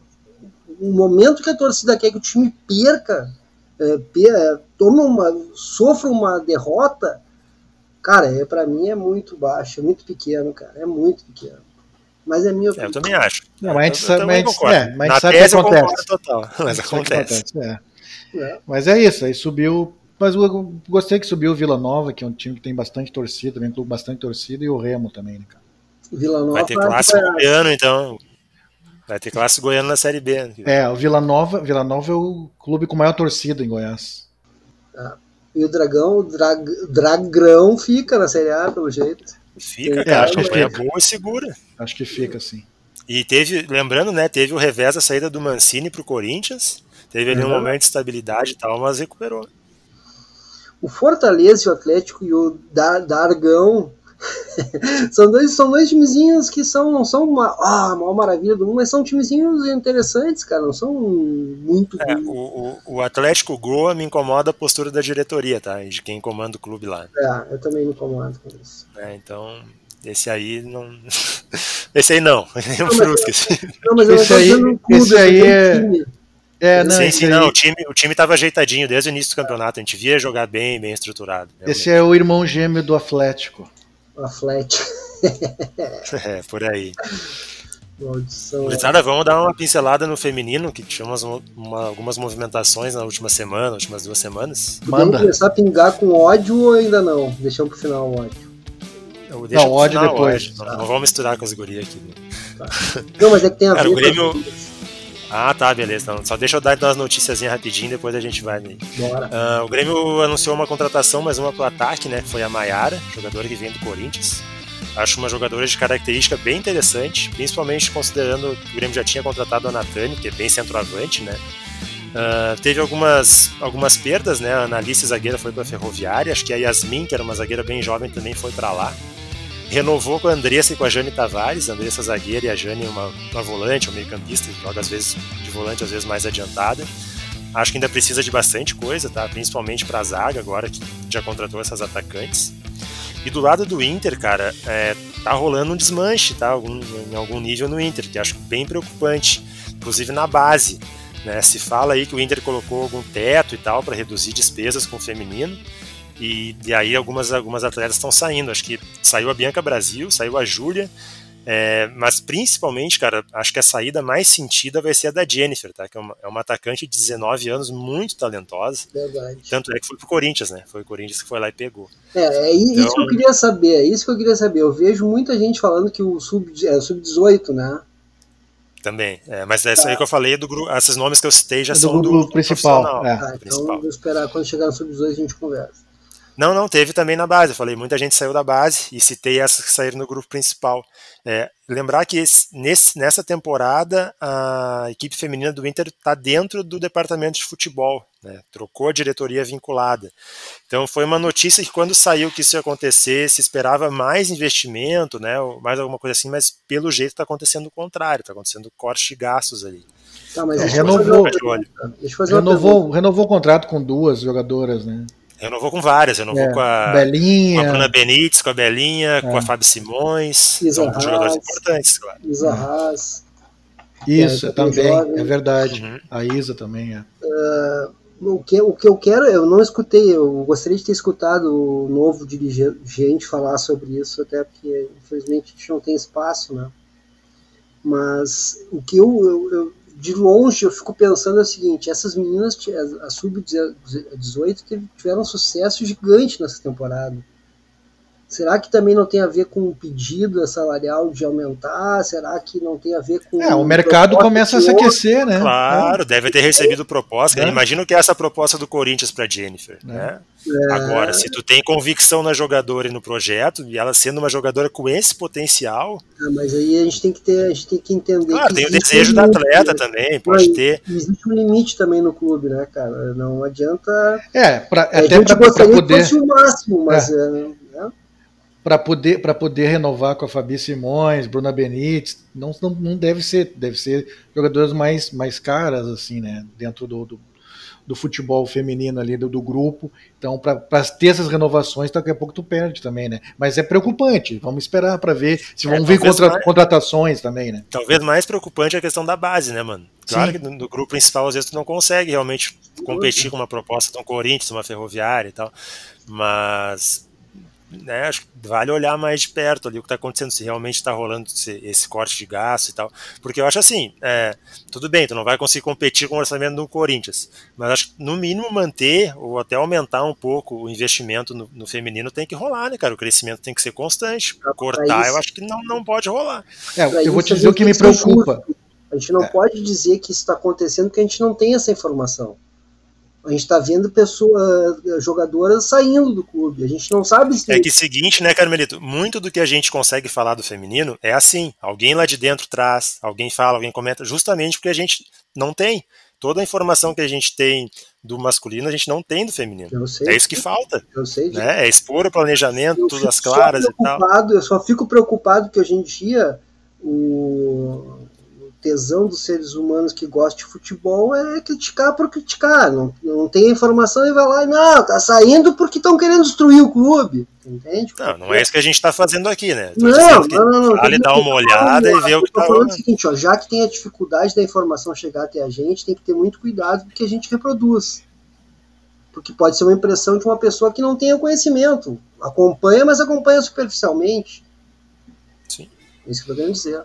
S3: No momento que a torcida quer que o time perca, é, per- é, toma uma, sofra uma derrota, cara, é, para mim é muito baixo, é muito pequeno, cara. É muito pequeno. Mas é minha
S2: É,
S3: opinião.
S2: eu também acho.
S1: Não, mas a gente
S2: Eu- eu
S1: sabe-
S2: também concordo.
S1: é, mas
S2: Na
S1: sabe o que
S2: eu concordo
S1: acontece.
S2: total, mas
S1: que
S2: acontece.
S1: é.
S3: É.
S1: Mas é isso, aí subiu. Mas eu gostei que subiu o Vila Nova, que é um time que tem bastante torcida, também um clube bastante torcida, e o Remo também, né, cara?
S3: Vila Nova.
S2: Vai ter clássico goiano, então. Vai ter clássico goiano na Série B.
S1: É, o Vila Nova, Vila Nova é o clube com maior torcida em Goiás.
S3: Ah, e o Dragão, o Drag, Dragrão fica na Série A, pelo jeito.
S2: Fica, cara. É, acho que é boa e segura.
S1: Acho que fica, sim.
S2: E teve, lembrando, né, teve o revés da saída do Mancini pro Corinthians. Teve ali uhum. um momento de estabilidade e tal, mas recuperou.
S3: O Fortaleza o Atlético e o Dar Dargão são dois são dois timezinhos que são não são uma ah, maior maravilha do mundo, mas são timezinhos interessantes, cara, não são muito
S2: é, o, o, o, Atlético Goa me incomoda a postura da diretoria, tá? De quem comanda o clube lá.
S3: É, eu também me incomodo com isso.
S2: É, então esse aí não. esse aí não. Nem o Frusques.
S1: Não, mas esse aí, esse aí é.
S2: É, não, sim, sim, aí... não, o time, o time tava ajeitadinho desde o início do campeonato, a gente via jogar bem, bem estruturado.
S1: Realmente. Esse é o irmão gêmeo do Atlético.
S3: O Atlético.
S2: é, por aí. Gurizada, vamos dar uma pincelada no feminino, que tinha umas, uma, algumas movimentações na última semana, nas últimas duas semanas.
S3: Manda. Vamos começar a pingar com ódio ou ainda não? Deixamos pro final o ódio.
S2: Eu não, ódio final, depois. Ódio. Não, não, vamos misturar com as gurias aqui. Né?
S3: Tá. Não, mas é que tem a Cara, ver. O Grêmio,
S2: ah, tá, beleza. Então, só deixa eu dar umas notícias rapidinho, depois a gente vai.
S3: Bora.
S2: Uh, o Grêmio anunciou uma contratação, mais uma pro ataque, né? Que foi a Maiara, jogadora que vem do Corinthians. Acho uma jogadora de característica bem interessante, principalmente considerando que o Grêmio já tinha contratado a Natani, que é bem centroavante, né? Uh, teve algumas, algumas perdas, né? A Analice zagueira foi para a Ferroviária, acho que a Yasmin, que era uma zagueira bem jovem, também foi para lá renovou com a Andressa e com a Jane Tavares, a Andressa zagueira e a Jane uma, uma volante, um meio-campista, joga às vezes de volante, às vezes mais adiantada. Acho que ainda precisa de bastante coisa, tá? Principalmente para a zaga agora que já contratou essas atacantes. E do lado do Inter, cara, é, tá rolando um desmanche, tá? Algum, em algum nível no Inter, que acho bem preocupante, inclusive na base. Né? Se fala aí que o Inter colocou algum teto e tal para reduzir despesas com o feminino. E, aí algumas, algumas atletas estão saindo. Acho que saiu a Bianca Brasil, saiu a Júlia, é, mas principalmente, cara, acho que a saída mais sentida vai ser a da Jennifer, tá? Que é uma, é uma atacante de 19 anos, muito talentosa.
S3: Verdade.
S2: Tanto é que foi pro Corinthians, né? Foi o Corinthians que foi lá e pegou.
S3: É, é isso então... que eu queria saber, é isso que eu queria saber. Eu vejo muita gente falando que o sub-18, é, sub né?
S2: Também, é, mas essa tá. aí que eu falei do grupo, esses nomes que eu citei já é do são
S1: do, do principal.
S3: É. Ah, então vou esperar quando chegar no sub-18 a gente conversa.
S2: Não, não, teve também na base. Eu falei, muita gente saiu da base e citei essas que saíram no grupo principal. É, lembrar que esse, nesse, nessa temporada a equipe feminina do Inter está dentro do departamento de futebol, né? trocou a diretoria vinculada. Então foi uma notícia que quando saiu que isso ia acontecer, se esperava mais investimento, né? mais alguma coisa assim, mas pelo jeito está acontecendo o contrário, está acontecendo corte de gastos ali.
S3: Tá, mas
S1: é, renovou, renovou, renovou o contrato com duas jogadoras, né?
S2: Renovou com várias, renovou é, com, a,
S1: Belinha.
S2: com a Bruna Benítez, com a Belinha, é. com a Fábio Simões.
S3: Isa são Haas, jogadores importantes, claro. Isa Haas.
S1: Isso, é, também, jovem. é verdade. Uhum. A Isa também é.
S3: Uh, o, que, o que eu quero, eu não escutei, eu gostaria de ter escutado o novo dirigente falar sobre isso, até porque infelizmente a gente não tem espaço, né? Mas o que eu, eu, eu de longe eu fico pensando é o seguinte: essas meninas, a sub-18, tiveram um sucesso gigante nessa temporada. Será que também não tem a ver com o pedido salarial de aumentar? Será que não tem a ver com.
S1: É, o mercado começa a se aquecer, né?
S2: Claro, deve ter recebido proposta. É. Imagino que é essa proposta do Corinthians para Jennifer. É. Né? É. Agora, se tu tem convicção na jogadora e no projeto, e ela sendo uma jogadora com esse potencial.
S3: Ah, mas aí a gente tem que ter, a gente tem que entender.
S2: Claro, tem o desejo um da atleta né? também, pode ter.
S3: Existe um limite também no clube, né, cara? Não adianta.
S1: É, pra, até a gente pra,
S3: gostaria pra poder... que fosse o máximo, mas. É.
S1: para poder, para poder renovar com a Fabi Simões, Bruna Benítez, não, não, não deve ser, deve ser jogadoras mais, mais caras, assim, né, dentro do, do, do futebol feminino ali, do, do grupo, então para ter essas renovações, daqui a pouco tu perde também, né, mas é preocupante, vamos esperar para ver se vão é, vir contra, mais, contratações também, né.
S2: Talvez mais preocupante é a questão da base, né, mano, claro Sim. que no, no, grupo principal às vezes tu não consegue realmente competir com uma proposta um Corinthians, uma Ferroviária e tal, mas né, acho que vale olhar mais de perto ali o que está acontecendo, se realmente está rolando esse, esse, corte de gasto e tal. Porque eu acho assim, é, tudo bem, tu não vai conseguir competir com o orçamento do Corinthians, mas acho que no mínimo manter ou até aumentar um pouco o investimento no, no feminino tem que rolar, né, cara? O crescimento tem que ser constante. Cortar, eu acho que não, não pode rolar.
S1: É, eu vou te dizer o que me preocupa.
S3: A gente não é. pode dizer que isso está acontecendo porque a gente não tem essa informação. A gente está vendo pessoas, jogadoras saindo do clube. A gente não sabe se.
S2: É que seguinte, né, Carmelito? Muito do que a gente consegue falar do feminino é assim. Alguém lá de dentro traz, alguém fala, alguém comenta, justamente porque a gente não tem. Toda a informação que a gente tem do masculino, a gente não tem do feminino. é isso que falta.
S3: Eu sei
S2: disso. Né? É expor o planejamento, tudo as claras e tal.
S3: Eu só fico preocupado que hoje em dia o tesão dos seres humanos que gostam de futebol é criticar por criticar. Não, não tem informação e vai lá e não, tá saindo porque estão querendo destruir o clube. Entende?
S2: Não, não é isso que a gente está fazendo aqui, né?
S3: Não, não, não, não.
S2: Vale dar uma olhada e ver o que está
S3: falando. o seguinte, ó, já que tem a dificuldade da informação chegar até a gente, tem que ter muito cuidado porque a gente reproduz. Porque pode ser uma impressão de uma pessoa que não tenha conhecimento. Acompanha, mas acompanha superficialmente.
S2: Sim.
S3: É isso que eu tô querendo dizer.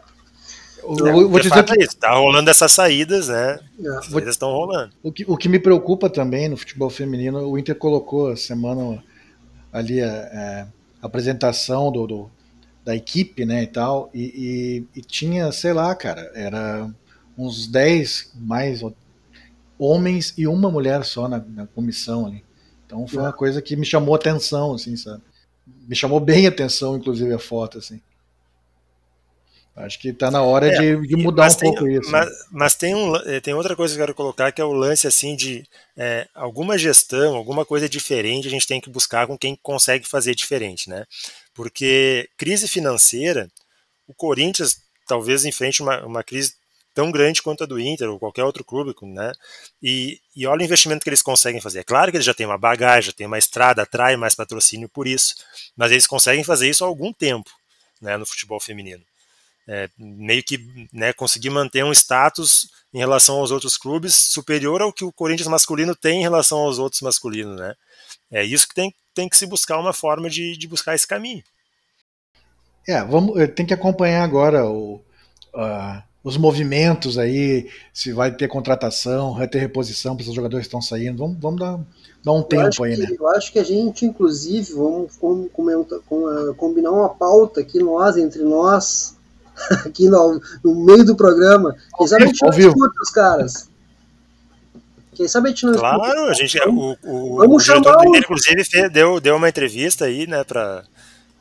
S2: Eu, vou dizer que... é isso, tá rolando essas saídas, né? É. Saídas estão rolando.
S1: O que, o que me preocupa também no futebol feminino, o Inter colocou a semana ali a, a apresentação do, do, da equipe, né, e tal, e, e, e, tinha, sei lá, cara, era uns 10 mais homens e uma mulher só na, na comissão ali. Então foi uma é. coisa que me chamou atenção, assim, sabe? Me chamou bem a atenção, inclusive, a foto, assim. Acho que está na hora é, de, de, mudar um tem, pouco isso.
S2: Mas, mas, tem, um, eh, tem outra coisa que eu quero colocar, que é o lance assim de é, alguma gestão, alguma coisa diferente a gente tem que buscar com quem consegue fazer diferente, né? Porque crise financeira, o Corinthians talvez enfrente uma, uma crise tão grande quanto a do Inter ou qualquer outro clube, né? E, e olha o investimento que eles conseguem fazer. É claro que eles já têm uma bagagem, já têm uma estrada, atrai mais patrocínio por isso, mas eles conseguem fazer isso há algum tempo, né, no futebol feminino é, meio que né, conseguir manter um status em relação aos outros clubes superior ao que o Corinthians masculino tem em relação aos outros masculinos, né? É isso que tem, tem que se buscar uma forma de, de buscar esse caminho.
S1: É, vamos, eh, tem que acompanhar agora o, uh, os movimentos aí, se vai ter contratação, vai ter reposição para os jogadores que estão saindo. Vamos, vamos dar, dar um eu tempo aí,
S3: que,
S1: né?
S3: Eu acho que a gente, inclusive, vamos, vamos com, combinar uma pauta aqui nós, entre nós, aqui no, no meio do programa. Quem sabe a gente não escuta os caras. Quem sabe a gente não
S2: claro, escuta. Claro, a gente, o, o, Vamos o do Inter, inclusive, deu, deu uma entrevista aí, né, para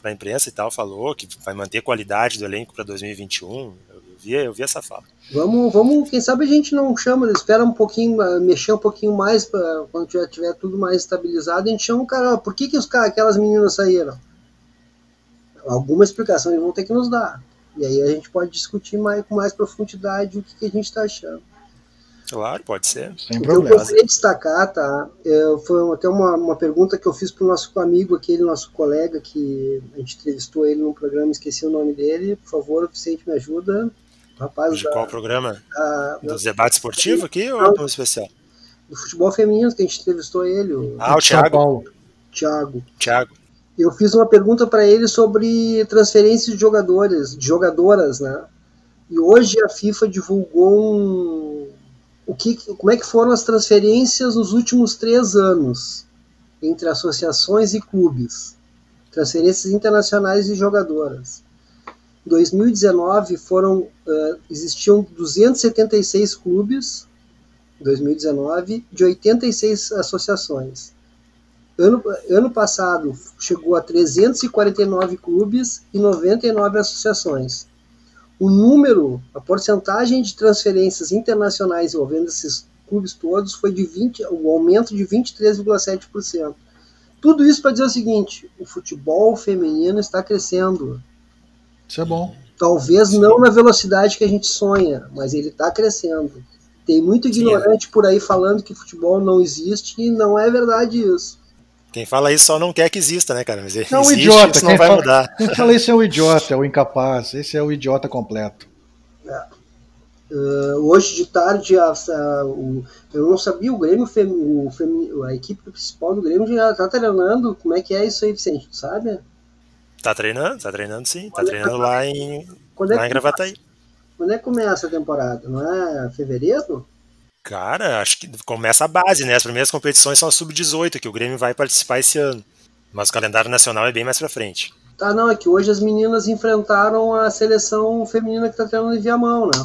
S2: a imprensa e tal, falou que vai manter a qualidade do elenco para 2021. Eu vi, eu vi essa fala.
S3: Vamos, vamos, quem sabe a gente não chama, espera um pouquinho, mexer um pouquinho mais, pra, quando tiver, tiver tudo mais estabilizado, a gente chama o cara, ó, por que, que os, aquelas meninas saíram? Alguma explicação eles vão ter que nos dar. E aí a gente pode discutir mais, com mais profundidade o que, que a gente está achando.
S2: Claro, pode ser.
S3: Sem o problema. eu gostaria de destacar, tá? É, foi até uma, uma pergunta que eu fiz para o nosso amigo, aquele nosso colega, que a gente entrevistou ele num programa, esqueci o nome dele. Por favor, Vicente, me ajuda.
S2: Rapaz, de da, qual programa? Da, Dos debates esportivos aqui não, ou algum especial?
S3: Do futebol feminino, que a gente entrevistou ele. O,
S2: ah, o Thiago.
S3: Thiago.
S2: Thiago
S3: eu fiz uma pergunta para ele sobre transferências de jogadores, de jogadoras, né? E hoje a FIFA divulgou um, o que, como é que foram as transferências nos últimos três anos entre associações e clubes, transferências internacionais de jogadoras. Em 2019 foram uh, existiam 276 clubes, 2019 de 86 associações. Ano, ano passado chegou a 349 clubes e 99 associações. O número, a porcentagem de transferências internacionais envolvendo esses clubes todos foi de 20, o um aumento de 23,7%. Tudo isso para dizer o seguinte: o futebol feminino está crescendo.
S1: Isso é bom.
S3: Talvez Sim. não na velocidade que a gente sonha, mas ele está crescendo. Tem muito ignorante Sim. por aí falando que futebol não existe e não é verdade isso.
S2: Quem fala isso só não quer que exista, né, cara? Mas
S1: não, existe, idiota. isso não vai fala, mudar. Quem fala isso é o idiota, é o incapaz. Esse é o idiota completo. É.
S3: Uh, hoje de tarde, a, a, o, eu não sabia, o Grêmio, o, a equipe principal do Grêmio já está treinando. Como é que é isso aí, Vicente? Sabe?
S2: Tá treinando, tá treinando sim. Tá treinando lá em,
S3: Quando é
S2: em
S3: que,
S2: Gravataí.
S3: quando é que começa a temporada? Não é fevereiro?
S2: Cara, acho que começa a base, né? As primeiras competições são a sub-18, que o Grêmio vai participar esse ano. Mas o calendário nacional é bem mais pra frente.
S3: Tá, não, é que hoje as meninas enfrentaram a seleção feminina que tá treinando em Viamão, né?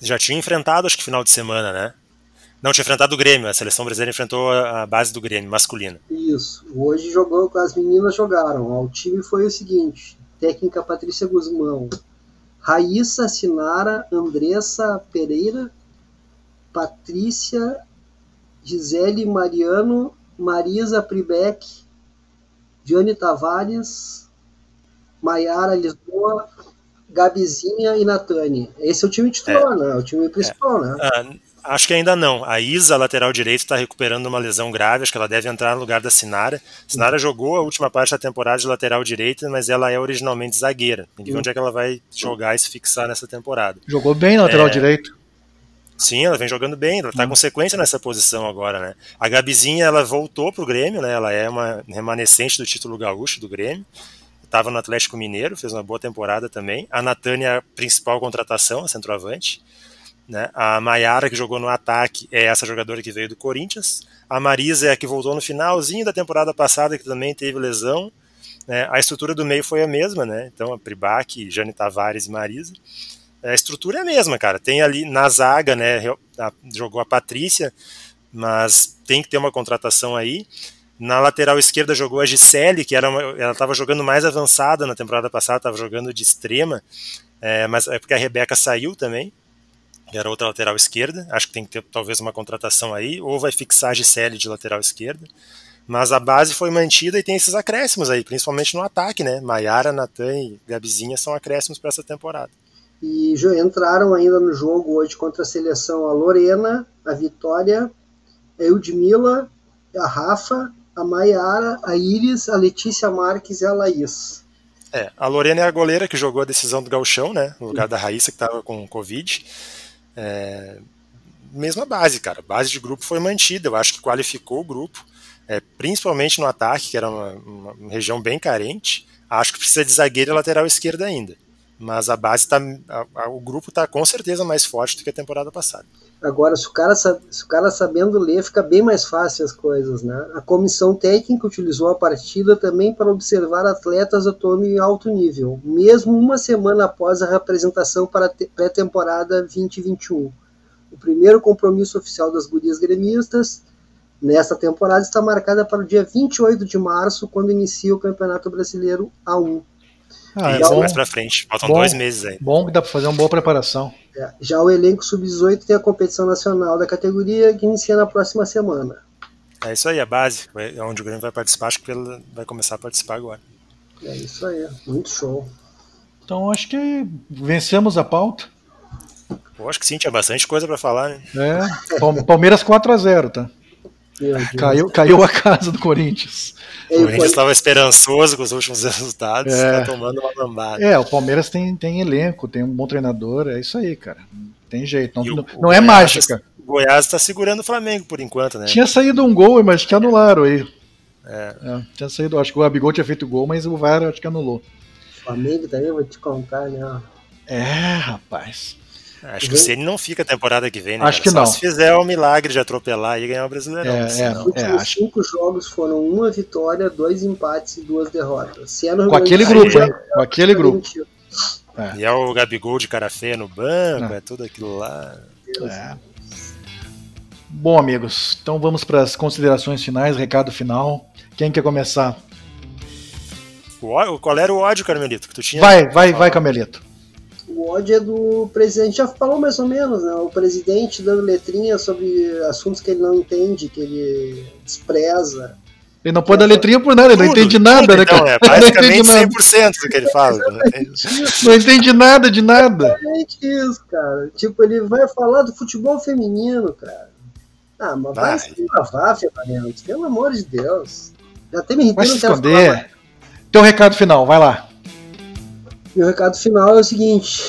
S2: Já tinha enfrentado, acho que final de semana, né? Não, tinha enfrentado o Grêmio. A seleção brasileira enfrentou a base do Grêmio, masculina.
S3: Isso. Hoje jogou, as meninas jogaram. O time foi o seguinte: técnica Patrícia Guzmão, Raíssa Sinara, Andressa Pereira, Patrícia, Gisele Mariano, Marisa Pribeck, Diane Tavares, Maiara Lisboa, Gabizinha e Natane. Esse é o time titular, né? É o time principal, né?
S2: Ah, acho que ainda não. A Isa, lateral direito, está recuperando uma lesão grave. Acho que ela deve entrar no lugar da Sinara. Sinara jogou a última parte da temporada de lateral direita, mas ela é originalmente zagueira. Tem que ver onde é que ela vai jogar e se fixar nessa temporada.
S1: Jogou bem na lateral
S2: É.
S1: direito.
S2: Sim, ela vem jogando bem, ela tá com sequência nessa posição agora, né? A Gabizinha, ela voltou pro Grêmio, né? Ela é uma remanescente do título gaúcho do Grêmio. Estava no Atlético Mineiro, fez uma boa temporada também. A Natânia, é a principal contratação, a centroavante. Né? A Maiara, que jogou no ataque, é essa jogadora que veio do Corinthians. A Marisa é a que voltou no finalzinho da temporada passada, que também teve lesão. né? A estrutura do meio foi a mesma, né? Então, a Pribac, Jane Tavares e Marisa. A estrutura é a mesma, cara. Tem ali na zaga, né? jogou a Patrícia, mas tem que ter uma contratação aí. Na lateral esquerda jogou a Gisele, que era uma- ela estava jogando mais avançada na temporada passada, estava jogando de extrema, é, mas é porque a Rebeca saiu também, que era outra lateral esquerda. Acho que tem que ter talvez uma contratação aí, ou vai fixar a Gisele de lateral esquerda. Mas a base foi mantida e tem esses acréscimos aí, principalmente no ataque, né? Maiara, Natan e Gabizinha são acréscimos para essa temporada.
S3: E entraram ainda no jogo hoje contra a seleção a Lorena, a Vitória, a Eudmila, a Rafa, a Maiara, a Iris, a Letícia Marques e a Laís.
S2: É, a Lorena é a goleira que jogou a decisão do Galchão, né? No lugar da Raíssa, que estava com Covid. É, mesma base, cara. A base de grupo foi mantida. Eu acho que qualificou o grupo, é, principalmente no ataque, que era uma, uma região bem carente. Acho que precisa de zagueiro e lateral esquerda ainda. Mas a base tá. a- a- o grupo está com certeza mais forte do que a temporada passada.
S3: Agora, se o, cara, se o cara sabendo ler, fica bem mais fácil as coisas, né? A comissão técnica utilizou a partida também para observar atletas atuando em alto nível, mesmo uma semana após a representação para a te- pré-temporada 2021. O primeiro compromisso oficial das gurias gremistas nesta temporada está marcada para o dia 28 de março, quando inicia o Campeonato Brasileiro A1.
S1: Ah, é
S2: Isso,
S1: bom,
S2: mais pra frente. Faltam
S1: Bom.
S2: dois meses aí.
S1: bom que dá pra fazer uma boa preparação.
S3: É, Já o elenco sub-18 tem a competição nacional da categoria que inicia na próxima semana.
S2: É isso aí, a base. É onde o Grêmio vai participar. Acho que ele vai começar a participar agora.
S3: É isso aí, muito show.
S1: Então acho que vencemos a pauta.
S2: Pô, acho que sim, tinha bastante coisa pra falar, né?
S1: É, Pal- Palmeiras 4x0, tá? Caiu, caiu a casa do Corinthians.
S3: É,
S2: O
S3: o
S2: Corinthians estava esperançoso com os últimos resultados,
S1: É.
S2: tá tomando uma lambada.
S1: É, o Palmeiras tem, tem elenco, tem um bom treinador, é isso aí, cara. Não Tem jeito, não,
S2: o-
S1: não,
S2: o
S1: não é
S2: Goiás
S1: mágica.
S2: tá- O Goiás está segurando o Flamengo por enquanto, né?
S1: Tinha saído um gol, mas que anularam aí.
S2: É.
S1: É, tinha saído, acho que o Abigol tinha feito gol, mas o VAR acho que anulou.
S3: Flamengo também, vou te contar, né?
S1: É, rapaz.
S2: Acho que o Ceni não fica a temporada que vem, né?
S1: Acho
S2: cara?
S1: que
S2: Só
S1: não.
S2: se fizer o milagre de atropelar e ganhar o Brasileirão.
S1: É,
S2: senão-
S3: Os últimos
S1: acho-
S3: cinco jogos foram uma vitória, dois empates e duas derrotas. Se é no Rio
S1: Com aquele
S3: do
S1: grupo, hein? Com aquele
S3: é
S1: grupo.
S3: mentira.
S2: E é o Gabigol de cara feia no banco,
S1: É.
S2: é tudo aquilo lá.
S1: É. Bom, amigos, então vamos para as considerações finais, recado final. Quem quer começar?
S2: O qual era o ódio, Carmelito, que tu tinha?
S1: Vai, vai, vai, Camelito.
S3: O ódio é do presidente, já falou mais ou menos, né? O presidente dando letrinha sobre assuntos que ele não entende, que ele despreza.
S1: Ele não pode dar letrinha por nada, ele não
S2: Tudo,
S1: entende nada,
S2: tudo,
S1: né,
S2: então,
S1: cara?
S2: é
S1: Ele não entende
S2: basicamente
S1: nada.
S2: 100% do que ele fala. né?
S1: Não entende nada de nada.
S3: Exatamente isso, cara. Tipo, ele vai falar do futebol feminino, cara. Ah, mas vai
S2: Vai.
S3: se lavar, Fernando. Pelo amor de Deus. Já tem me
S1: Vai
S3: irritando,
S1: se
S3: não falar mais.
S1: esconder. Teu recado final, vai lá.
S3: Meu recado final é o seguinte: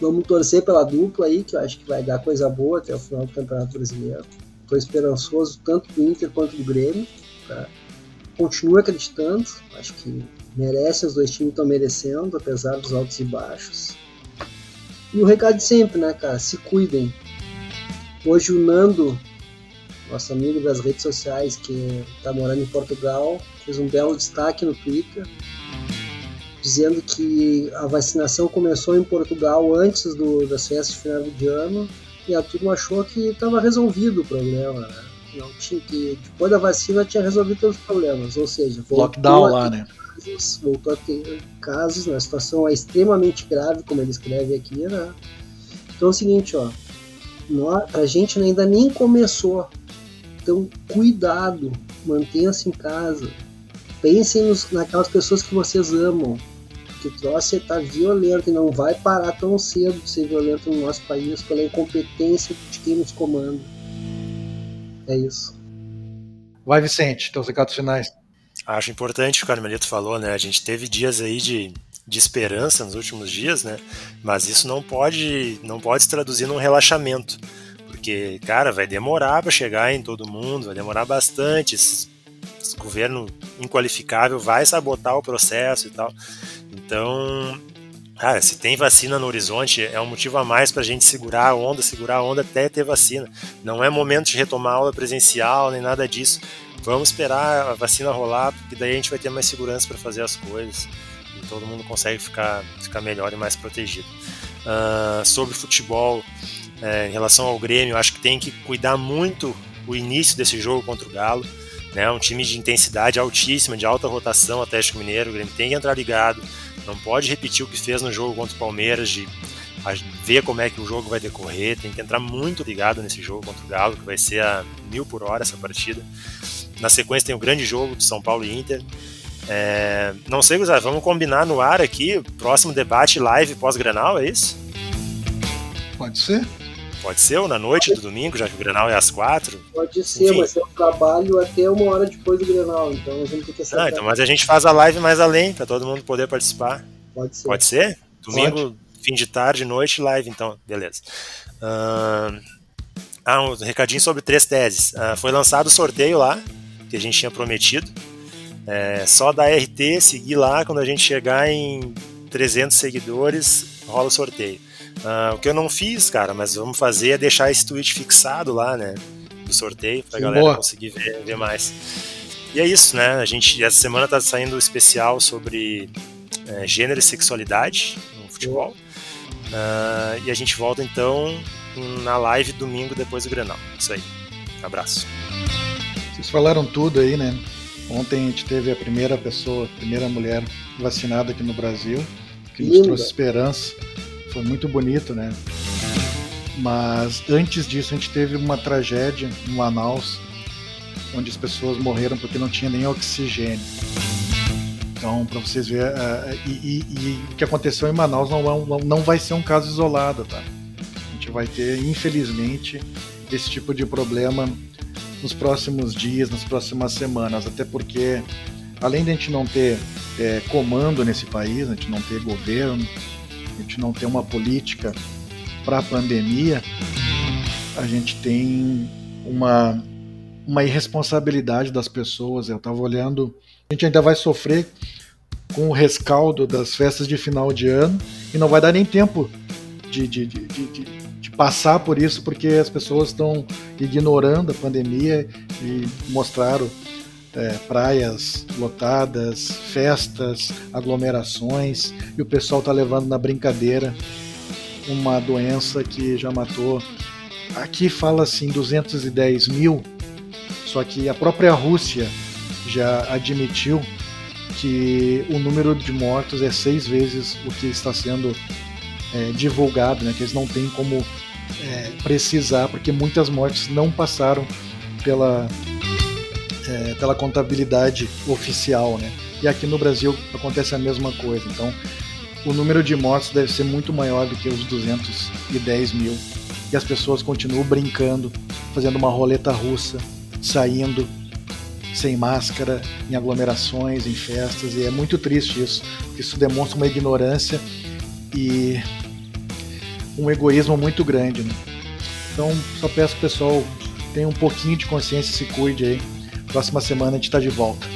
S3: vamos torcer pela dupla aí, que eu acho que vai dar coisa boa até o final do Campeonato Brasileiro. Estou esperançoso tanto do Inter quanto do Grêmio. tá? continuo acreditando, acho que merece, os dois times estão merecendo, apesar dos altos e baixos. E o recado de sempre, né, cara? Se cuidem. Hoje o Nando, nosso amigo das redes sociais que está morando em Portugal, fez um belo destaque no Twitter, dizendo que a vacinação começou em Portugal antes do, das festas de final de ano e a turma achou que estava resolvido o problema, né? Não tinha que depois da vacina tinha resolvido todos os problemas, ou seja,
S1: lockdown lá, né?
S3: Casos, voltou a ter casos, né? a situação é extremamente grave, como ele escreve aqui, né? Então é o seguinte, ó, nós, a gente ainda nem começou, então cuidado, mantenha-se em casa, pensem nos, naquelas pessoas que vocês amam, que o troço está violento e não vai parar tão cedo de ser violento no nosso país pela incompetência de quem nos comanda. É isso.
S1: Vai, Vicente, teus recados finais.
S2: Acho importante o que o Carmelito falou, né? A gente teve dias aí de, de esperança nos últimos dias, né? Mas isso não pode, não pode se traduzir num relaxamento. Porque, cara, vai demorar para chegar em todo mundo, vai demorar bastante. Esse, esse governo inqualificável vai sabotar o processo e tal. Então, Cara, se tem vacina no horizonte, é um motivo a mais para a gente segurar a onda, segurar a onda até ter vacina. Não é momento de retomar a aula presencial nem nada disso. Vamos esperar a vacina rolar, porque daí a gente vai ter mais segurança para fazer as coisas e todo mundo consegue ficar, ficar melhor e mais protegido. Uh, sobre futebol, é, em relação ao Grêmio, acho que tem que cuidar muito o início desse jogo contra o Galo. Né, um time de intensidade altíssima, de alta rotação, Atlético Mineiro, o Grêmio tem que entrar ligado, não pode repetir o que fez no jogo contra o Palmeiras, de ver como é que o jogo vai decorrer, tem que entrar muito ligado nesse jogo contra o Galo, que vai ser a mil por hora essa partida. Na sequência tem o grande jogo de São Paulo e Inter. É, não sei, Gustavo, vamos combinar no ar aqui, próximo debate live pós-Grenal, é isso?
S1: Pode ser.
S2: Pode ser, ou na noite do domingo, já que o Grenal é às quatro.
S3: Pode ser, Enfim. mas eu trabalho até uma hora depois do Grenal, então a gente tem que acertar.
S2: Ah, então, mas a gente faz a live mais além, para todo mundo poder participar.
S3: Pode ser.
S2: Pode ser? Domingo, Pode. fim de tarde, noite, live, então, beleza. Uh... Ah, um recadinho sobre três teses. Uh, foi lançado o sorteio lá, que a gente tinha prometido. É, só da RT, seguir lá, quando a gente chegar em 300 seguidores, rola o sorteio. Uh, o que eu não fiz, cara, mas vamos fazer é deixar esse tweet fixado lá, né? Do sorteio, pra Sim, galera boa. conseguir ver, ver, mais. E é isso, né? A gente, essa semana tá saindo um especial sobre é, gênero e sexualidade no futebol. Uh, e a gente volta então na live domingo depois do Grenal. Isso aí. abraço.
S1: Vocês falaram tudo aí, né? Ontem a gente teve a primeira pessoa, a primeira mulher vacinada aqui no Brasil, que nos trouxe esperança foi muito bonito, né? Mas antes disso, a gente teve uma tragédia em Manaus, onde as pessoas morreram porque não tinha nem oxigênio. Então, para vocês verem, uh, e, e, e, o que aconteceu em Manaus não, não, não vai ser um caso isolado, tá? A gente vai ter, infelizmente, esse tipo de problema nos próximos dias, nas próximas semanas, até porque, além de a gente não ter é, comando nesse país, a gente não ter governo, a gente não tem uma política para a pandemia, a gente tem uma, uma irresponsabilidade das pessoas. Eu estava olhando, a gente ainda vai sofrer com o rescaldo das festas de final de ano e não vai dar nem tempo de, de, de, de, de passar por isso porque as pessoas estão ignorando a pandemia e mostraram é, praias lotadas, festas, aglomerações, e o pessoal está levando na brincadeira uma doença que já matou. Aqui fala assim 210 mil, só que a própria Rússia já admitiu que o número de mortos é seis vezes o que está sendo é, divulgado, né, que eles não têm como é, precisar, porque muitas mortes não passaram pela é, pela contabilidade oficial, né? E aqui no Brasil acontece a mesma coisa. Então, o número de mortos deve ser muito maior do que os 210 mil. E as pessoas continuam brincando, fazendo uma roleta russa, saindo sem máscara, em aglomerações, em festas, e é muito triste isso. Isso demonstra uma ignorância e um egoísmo muito grande. Né? Então, só peço pessoal tenha um pouquinho de consciência e se cuide aí Próxima semana a gente está de volta.